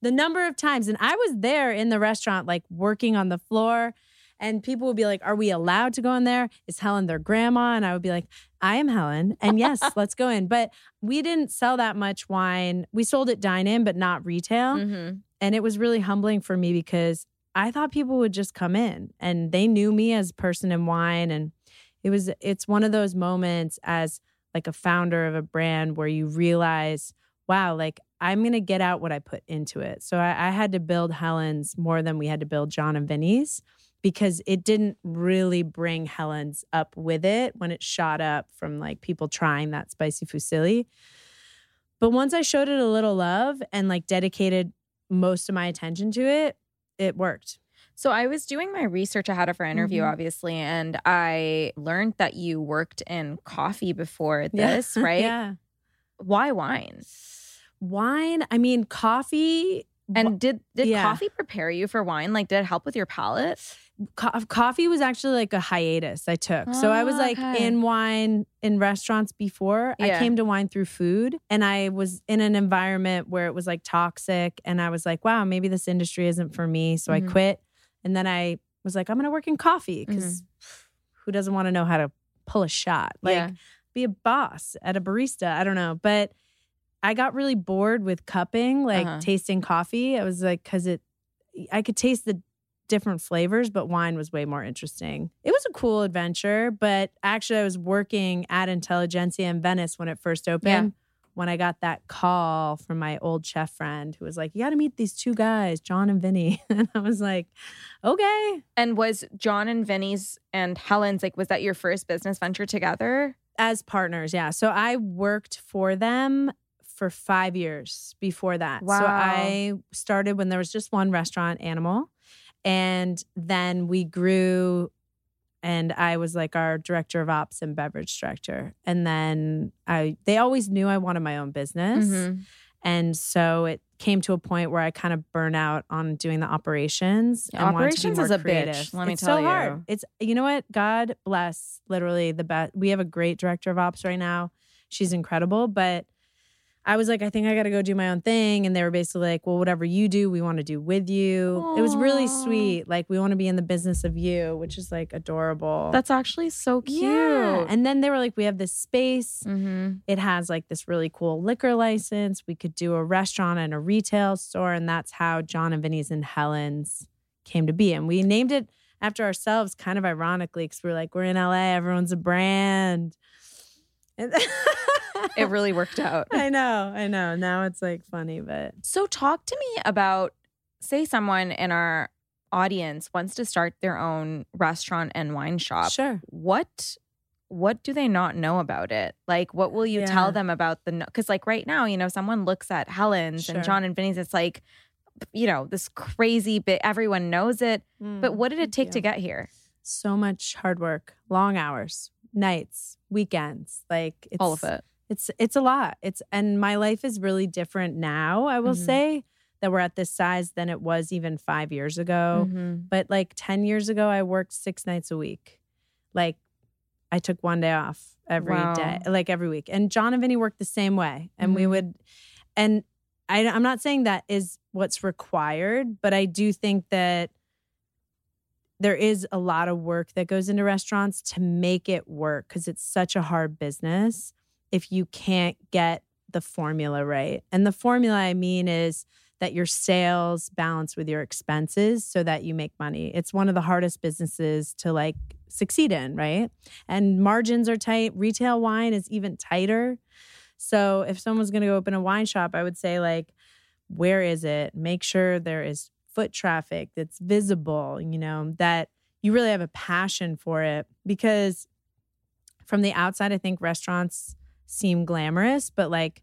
the number of times, and I was there in the restaurant, like working on the floor, and people would be like, Are we allowed to go in there? Is Helen their grandma? And I would be like, I am Helen. And yes, let's go in. But we didn't sell that much wine. We sold it dine in, but not retail. Mhm. And it was really humbling for me because I thought people would just come in and they knew me as person in wine. And it was, it's one of those moments as like a founder of a brand where you realize, wow, like I'm to get out what I put into it. So I, I had to build Helen's more than we had to build Jon and Vinny's because it didn't really bring Helen's up with it when it shot up from like people trying that spicy fusilli. But once I showed it a little love and like dedicated most of my attention to it, it worked. So I was doing my research ahead of our interview, Mhm. obviously, and I learned that you worked in coffee before Yeah. this, right? yeah. Why wine? Wine, I mean, coffee. And did did Yeah. coffee prepare you for wine? Like, did it help with your palate? co- uh, coffee was actually like a hiatus I took. so I was Oh, like ah, okay. in wine in restaurants before. I came to wine through food and I was in an environment where it was like toxic and I was like, wow, maybe this industry isn't for me. So Mhm. I mm-hmm. quit. And then I was like, I'm going to work in coffee mm-hmm. because who doesn't want to know how to pull a shot? Like Yeah. be a boss at a barista. I don't know. But I got really bored with cupping, like Uh-huh. tasting coffee. I was like, because it, I could taste the different flavors, but wine was way more interesting. It was a cool adventure, but actually, I was working at Intelligentsia in Venice when it first opened. When I got that call from my old chef friend who was like, You got to meet these two guys, Jon and Vinny. And I was like, Okay. And was Jon and Vinny's and Helen's like, was that your first business venture together? As partners, yeah. So I worked for them for five years before that. So I started when there was just one restaurant, Animal. And then we grew, and I was like our director of ops and beverage director. And then I, they always knew I wanted my own business. Mhm. And so it came to a point where I kind of burn out on doing the operations. Yeah, and wanted to be operations is a bitch, let me it's tell so hard. you. It's you know what? God bless literally the best. We have a great director of ops right now. She's incredible, but I was like, I think I got to go do my own thing. And they were basically like, well, whatever you do, we want to do with you. It was really sweet. Like, we want to be in the business of you, which is like adorable. That's actually so cute. yeah. And then they were like, we have this space. hmm It has like this really cool liquor license. We could do a restaurant and a retail store. And that's how Jon and Vinny's and Helen's came to be. And we named it after ourselves, kind of ironically, because we're like, we're in LA, everyone's a brand. It really worked out. I know, I know. Now it's like funny, but So, talk to me about, say, someone in our audience wants to start their own restaurant and wine shop. sure. What what do they not know about it? Like, what will you Yeah. tell them about the? Because, like, right now, you know, someone looks at Helen's Sure. and Jon and Vinny's. It's like, you know, this crazy bit. Everyone knows it, but mm, what did it take to get here? So much hard work, long hours, nights, weekends. Like it's All of it. It's it's a lot. It's and my life is really different now, I will Mhm. say, that we're at this size than it was even 5 years ago. Mhm. But like 10 years ago I worked 6 nights a week. Like I took one day off every day, Wow. like every week. And Jon and Vinny worked the same way. And we Mhm. would and I, I'm not saying that is what's required, but I do think that there is a lot of work that goes into restaurants to make it work because it's such a hard business if you can't get the formula right. And the formula I mean is that your sales balance with your expenses so that you make money. It's one of the hardest businesses to like succeed in, right? And margins are tight. Retail wine is even tighter. So if someone's going to go open a wine shop, I would say like where is it? Make sure there is foot traffic that's visible, you know, that you really have a passion for it because from the outside I think restaurants seem glamorous, but like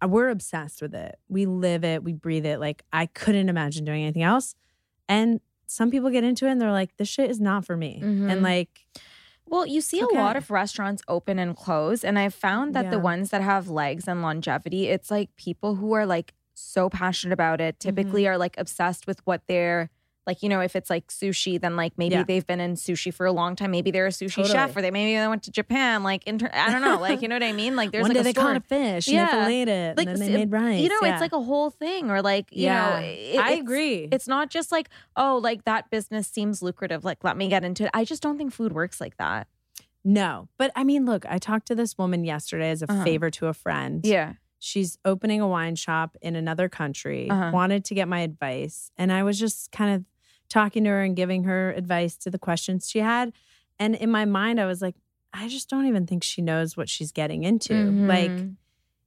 uh, we're obsessed with it. We live it, we breathe it. Like I couldn't imagine doing anything else. And some people get into it and they're like, this shit is not for me. Mhm. And like, Well, you see Okay. a lot of restaurants open and close, and I've found that the ones that have legs and longevity, it's like people who are like so passionate about it Mm-hmm. typically are like obsessed with what they're like, you know, if it's like sushi, then like maybe Yeah. they've been in sushi for a long time. Maybe they're a sushi Totally. chef, or they maybe they went to Japan. Like, inter- I don't know, like you know what I mean? Like, there's one like a they story. caught a fish Yeah. and they filleted it Like, and then they made rice. You know, Yeah. it's like a whole thing, or like, you Yeah. know, it- I it's- agree. It's not just like, oh, like that business seems lucrative. Like, let me get into it. I just don't think food works like that. No, but I mean, look, I talked to this woman yesterday as a Uh-huh. favor to a friend. Yeah. She's opening a wine shop in another country, Uh-huh. wanted to get my advice. And I was just kind of talking to her and giving her advice to the questions she had. And in my mind, I was like, I just don't even think she knows what she's getting into. Like, Mhm.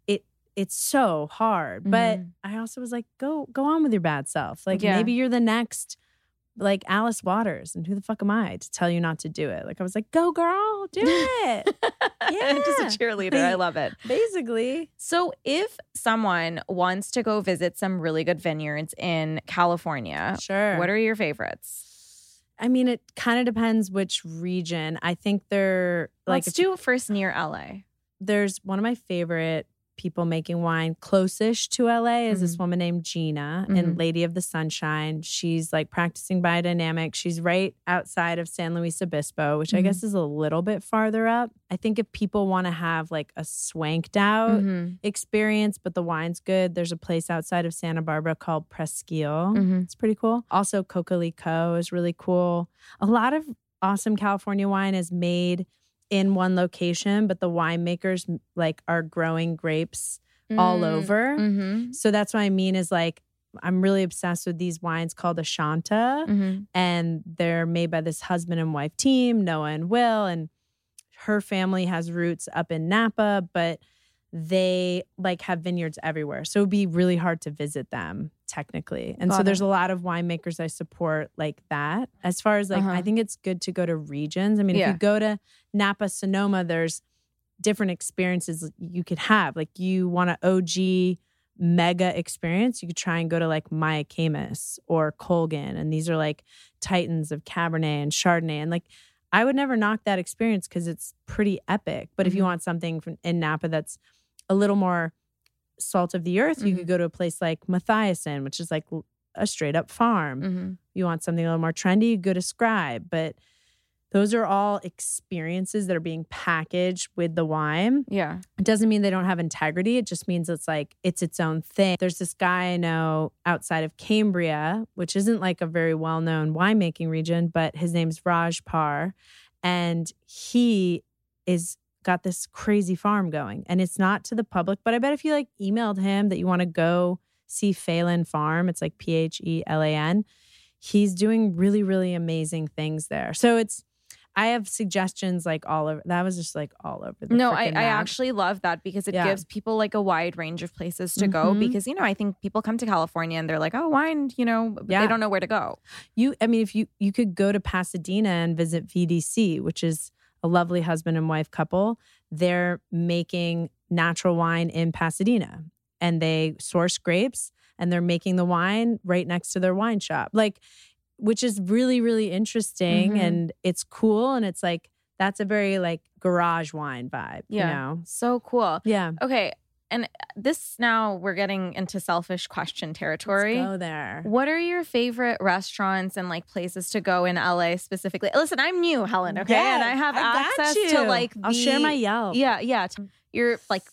it it's so hard. But Mhm. I also was like, go go on with your bad self. Like Yeah. maybe you're the next like Alice Waters, and who the fuck am I to tell you not to do it? Like I was like, go girl, do it. Yeah. Just a cheerleader. I love it. Basically. So, if someone wants to go visit some really good vineyards in California, Sure. what are your favorites? I mean, it kind of depends which region. I think they're like Let's do first near LA. there's one of my favorite people making wine close-ish to LA is this Mhm. woman named Gina Mhm. and Lady of the Sunshine. She's like practicing biodynamic. She's right outside of San Luis Obispo, which I Mhm. guess is a little bit farther up. I think if people want to have like a swanked out Mhm. experience, but the wine's good, there's a place outside of Santa Barbara called Presqu'île. Mhm. It's pretty cool. Also, Coquelicot is really cool. A lot of awesome California wine is made in one location, but the winemakers like are growing grapes all Mm. over. Mhm. So that's what I mean is like I'm really obsessed with these wines called Ashanta, Mhm. and they're made by this husband and wife team, Noah and Will, and her family has roots up in Napa, but they like have vineyards everywhere. So it'd be really hard to visit them technically. And so Got there's a lot of winemakers I support like that. As far as like Uh-huh. I think it's good to go to regions. I mean, if you go to Napa Sonoma, there's different experiences you could have. Like you want an OG mega experience, you could try and go to like Mayacamas or Colgin. And these are like titans of Cabernet and Chardonnay. And like I would never knock that experience because it's pretty epic. But if you Mhm. want something from, in Napa that's a little more salt of the earth, you Mhm. could go to a place like Matthiasson, which is like a straight up farm. Mhm. You want something a little more trendy, you go to Scribe. But those are all experiences that are being packaged with the wine. Yeah. It doesn't mean they don't have integrity. It just means it's like it's its own thing. There's this guy I know outside of Cambria, which isn't like a very well known winemaking region, but his name's Raj Parr. And he is got this crazy farm going. And it's not to the public, but I bet if you like emailed him that you want to go see Phelan Farm, it's like P H E L A N, he's doing really, really amazing things there. So it's I have suggestions like all over. That was just like all over the. No, I, I actually love that because it Yeah. gives people like a wide range of places to go. Mhm. Because, you know, I think people come to California and they're like, oh, wine, you know, Yeah. they don't know where to go. you. I mean, if you you could go to Pasadena and visit VDC, which is a lovely husband and wife couple. They're making natural wine in Pasadena, and they source grapes, and they're making the wine right next to their wine shop. Like, which is really really interesting, Mhm. and it's cool, and it's like that's a very like garage wine vibe. Yeah. You know? So cool. Yeah. Okay. And this now we're getting into selfish question territory. Let's go there. What are your favorite restaurants and like places to go in LA specifically? Listen, I'm new, Helen, okay? and I have got access to like I'll share my Yelp. Yeah, yeah. Your like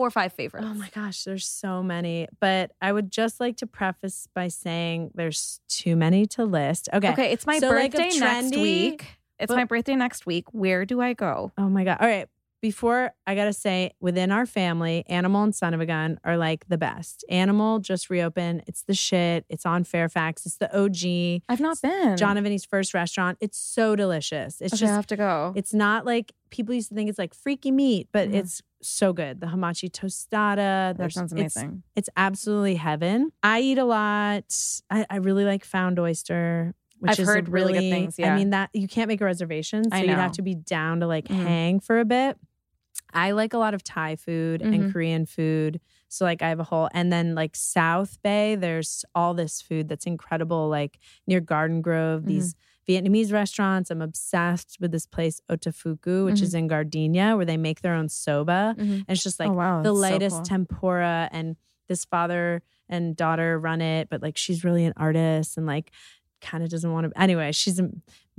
four or five favorites. Oh my gosh, there's so many. But I would just like to preface by saying there's too many to list. Okay. Okay, it's my So, like, a birthday next week. It's but- my birthday next week. Where do I go? Oh my God. All right. Before I gotta say, within our family, Animal and Son of a Gun are like the best. Animal just reopened. It's the shit. It's on Fairfax. It's the OG. I've not been. Jon and Vinny's first restaurant. It's so delicious. It's okay, just I have to go. it's not like people used to think it's like freaky meat, but Mhm. it's so good. The hamachi tostada. that sounds it's- amazing. It's, absolutely heaven. I eat a lot. I, I really like found oyster. Which I've heard really good things, Yeah. I mean that you can't make a reservation, so you'd have to be down to like Mhm. hang for a bit. I like a lot of Thai food Mhm. and Korean food. So like I have a whole and then like South Bay, there's all this food that's incredible, like near Garden Grove, Mm-hmm. these Vietnamese restaurants. I'm obsessed with this place Otafuku, which Mhm. is in Gardena, where they make their own soba. Mhm. And it's just like oh wow, the that's so lightest cool. tempura and this father and daughter run it, but like she's really an artist and like kind of doesn't want to. Anyway, she's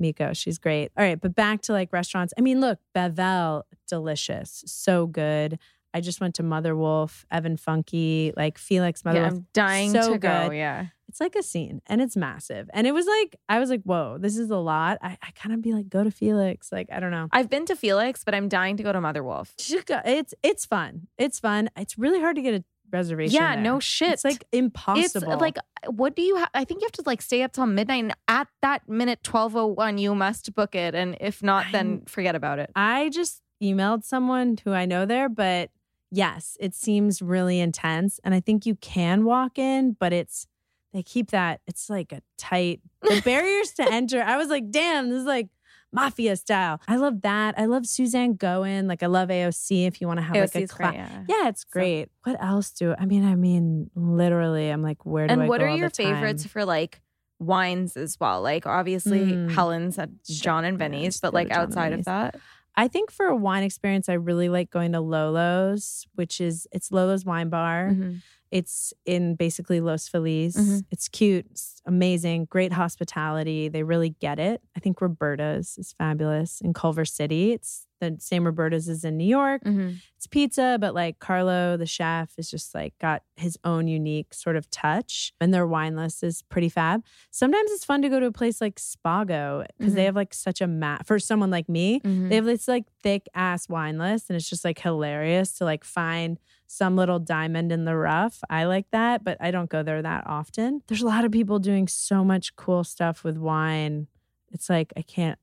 Miko. She's great. All right, but back to like restaurants. I mean, look, Bavel, delicious, so good. I just went to Mother Wolf, Evan Funke, like Felix Mother yeah, Wolf. I'm dying so to go. good. Yeah. It's like a scene and it's massive. And it was like, I was like, whoa, this is a lot. I, I kind of be like, go to Felix. Like, I don't know. I've been to Felix, but I'm dying to go to Mother Wolf. It's it's fun. It's fun. It's really hard to get a reservation. Yeah, there. no shit. It's like impossible. It's like, what do you have? I think you have to like stay up till midnight. And at that minute, 1201, you must book it. And if not, then I'm- forget about it. I just emailed someone who I know there, but yes, it seems really intense. And I think you can walk in, but it's they keep that. It's like a tight the barriers to enter. I was like, damn, this is like mafia style. I love that. I love Suzanne Goin. Like I love AOC. If you want to have like a is great, cla- yeah. yeah, it's great. what else do I mean? I mean, literally, I'm like, where do And I what go And what are your favorites for like wines as well? Like obviously Mm. Helen's at Jon and just but like outside of that, I think for a wine experience, I really like going to Lolo's, which is it's Lolo's wine bar. Mhm. It's in basically Los Feliz. Mhm. It's cute, it's amazing, great hospitality. They really get it. I think Roberta's is fabulous in Culver City. It's the same Roberta's as in New York. Mhm. It's pizza, but like Carlo, the chef, is just like got his own unique sort of touch. And their wine list is pretty fab. Sometimes it's fun to go to a place like Spago because they Mhm. have like such a mat for someone like me. Mhm. They have this like thick ass wine list, and it's just like hilarious to like find some little diamond in the rough. I like that, but I don't go there that often. There's a lot of people doing so much cool stuff with wine. It's like I can't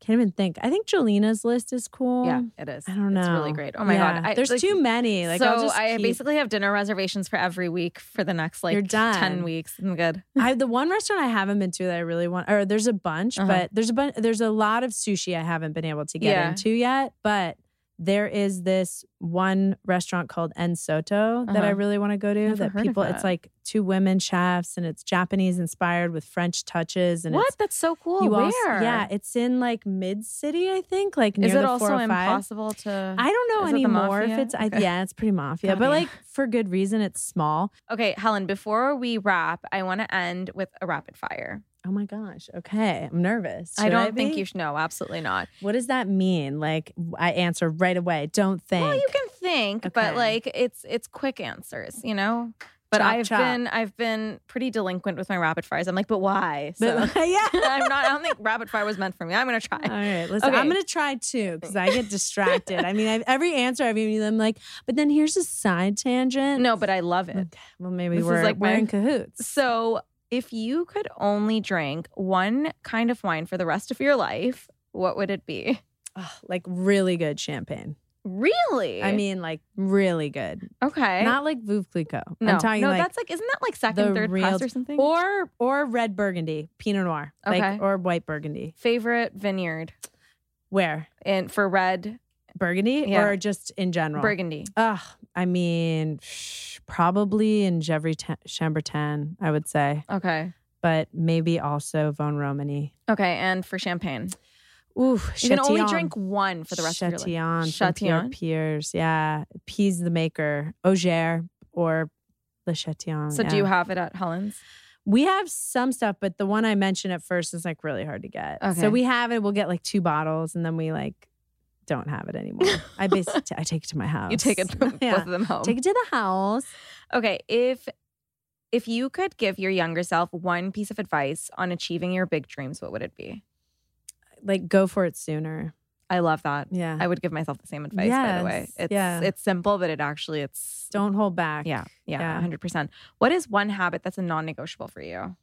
can't even think. I think Gjelina's list is cool. yeah, it is. I don't know. It's really great. Oh my Yeah. god, I, there's like, too many. Like so I keep- basically have dinner reservations for every week for the next like You're done. ten weeks. I'm good. I the one restaurant I haven't been to that I really want, or there's a bunch, Uh-huh. but there's a bunch. There's a lot of sushi I haven't been able to get Yeah. into yet. But there is this one restaurant called n/soto that I Uh-huh. really want to go to. Never that people, it's like two women chefs, and it's Japanese inspired with French touches. And what? That's so cool. you Where? also- yeah, it's in like mid city, I think, like near is it the also 405. impossible to? I don't know it anymore if it's. I, yeah, it's pretty mafia, God, but yeah. like for good reason. It's small. Okay, Helen. Before we wrap, I want to end with a rapid fire. Oh my gosh. Okay, I'm nervous. I don't think you should. No, absolutely not. What does that mean? Like I answer right away. Don't think. Well, you can think, Okay. but like it's it's quick answers, you know. But Chop, I've chop. been I've been pretty delinquent with my rapid fires. I'm like, but why? So But, yeah. I'm not. I don't think rapid fire was meant for me. I'm gonna try. All right, listen. Okay. I'm gonna try too because I get distracted. I mean, I've, every answer I've given them like, but then here's a side tangent. No, but I love it. Okay, well maybe This we're like we're my- in cahoots. So, if you could only drink one kind of wine for the rest of your life, what would it be? Ugh, like really good champagne. Really? I mean, like really good. okay. Not like Veuve Clicquot. no, I'm talking no, like that's like, isn't that like second, third real- press or something? or or red Burgundy, Pinot Noir, Okay. like or white Burgundy. Favorite vineyard Where and for red Burgundy Yeah. or just in general? Burgundy. Ugh, I mean, sh- probably in Gevrey Chambertin, I would say, Okay. but maybe also Vosne-Romanée. Okay, and for champagne, Ooh, you can only drink one for the rest of your Chatillon life. Chatillon. Piers. Yeah, Pease the maker, Auger or Le Chatillon. So, do you have it at Helen's? We have some stuff, but the one I mentioned at first is like really hard to get. Okay. So we have it. We'll get like two bottles, and then we like don't have it anymore. I basically I take it to my house. You take it both Yeah. of them home. Take it to the house. Okay, if if you could give your younger self one piece of advice on achieving your big dreams, what would it be? Like go for it sooner. I love that. Yeah. I would give myself the same advice, by the way. It's yeah. it's simple, but it actually it's Don't hold back. yeah, yeah, Yeah. hundred percent. What is one habit that's a non-negotiable for you?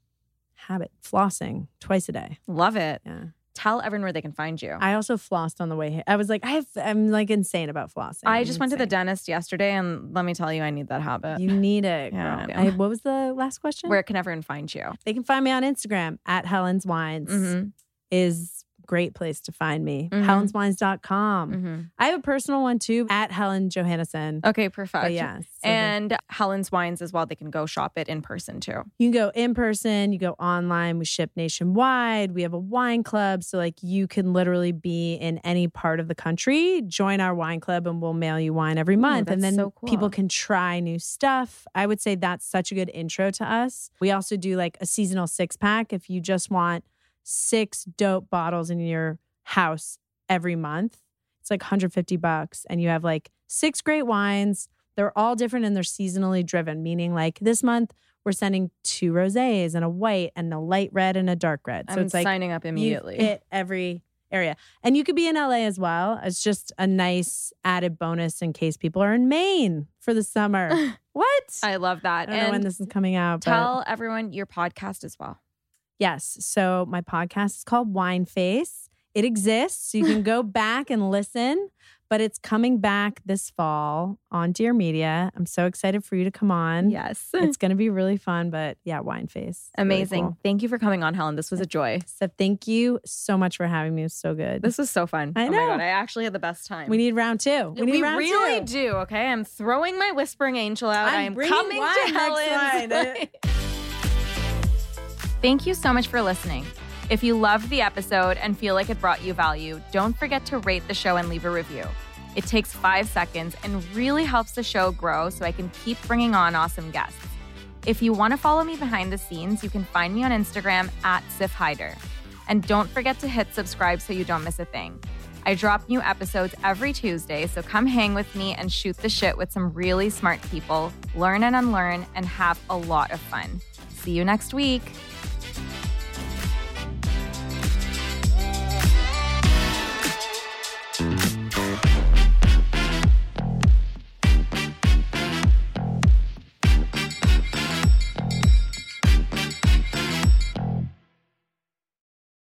Habit flossing twice a day. Love it. Yeah. Tell everyone where they can find you. I also flossed on the way here. I was like, I have, I'm like insane about flossing. I I'm just went to the dentist yesterday, and let me tell you, I need that habit. You need it. Yeah. I. I- what was the last question? Where can everyone find you? they can find me on Instagram at Helen's Wines Mhm. is great place to find me. Mhm. Helenswines.com. Mm-hmm. I have a personal one too at Helen Johannesen. Okay, perfect. But so And Helen's Wines as well. They can go shop it in person too. You can go in person, you go online, we ship nationwide. We have a wine club. So, like, you can literally be in any part of the country, join our wine club, and we'll mail you wine every month. and then so cool. people can try new stuff. I would say that's such a good intro to us. We also do like a seasonal six pack if you just want six dope bottles in your house every month. It's like 150 bucks, and you have like six great wines. They're all different and they're seasonally driven, meaning like this month we're sending two rosés and a white and a light red and a dark red. So I'm it's like signing up you immediately. hit every area. And you could be in LA as well. It's just a nice added bonus in case people are in Maine for the summer. what? I love I that. don't know when this is coming out. but- tell everyone your podcast as well. Yes. So my podcast is called Wine Face. It exists. You can go back and listen, but it's coming back this fall on Dear Media. I'm so excited for you to come on. Yes. It's going to be really fun, but yeah, Wine Face. It's really Amazing. cool. Thank you for coming on, Helen. This was a joy. So thank you so much for having me. It was so good. This was so fun. I Oh my know. god, I actually had the best time. we need round two. We need round really two. do. Okay, I'm throwing my whispering angel out. I'm I am coming to next Helen's. Thank you so much for listening. If you loved the episode and feel like it brought you value, don't forget to rate the show and leave a review. It takes five seconds and really helps the show grow so I can keep bringing on awesome guests. If you want to follow me behind the scenes, you can find me on Instagram at SiffHaider. And don't forget to hit subscribe so you don't miss a thing. I drop new episodes every Tuesday, so come hang with me and shoot the shit with some really smart people, learn and unlearn, and have a lot of fun. See you next week.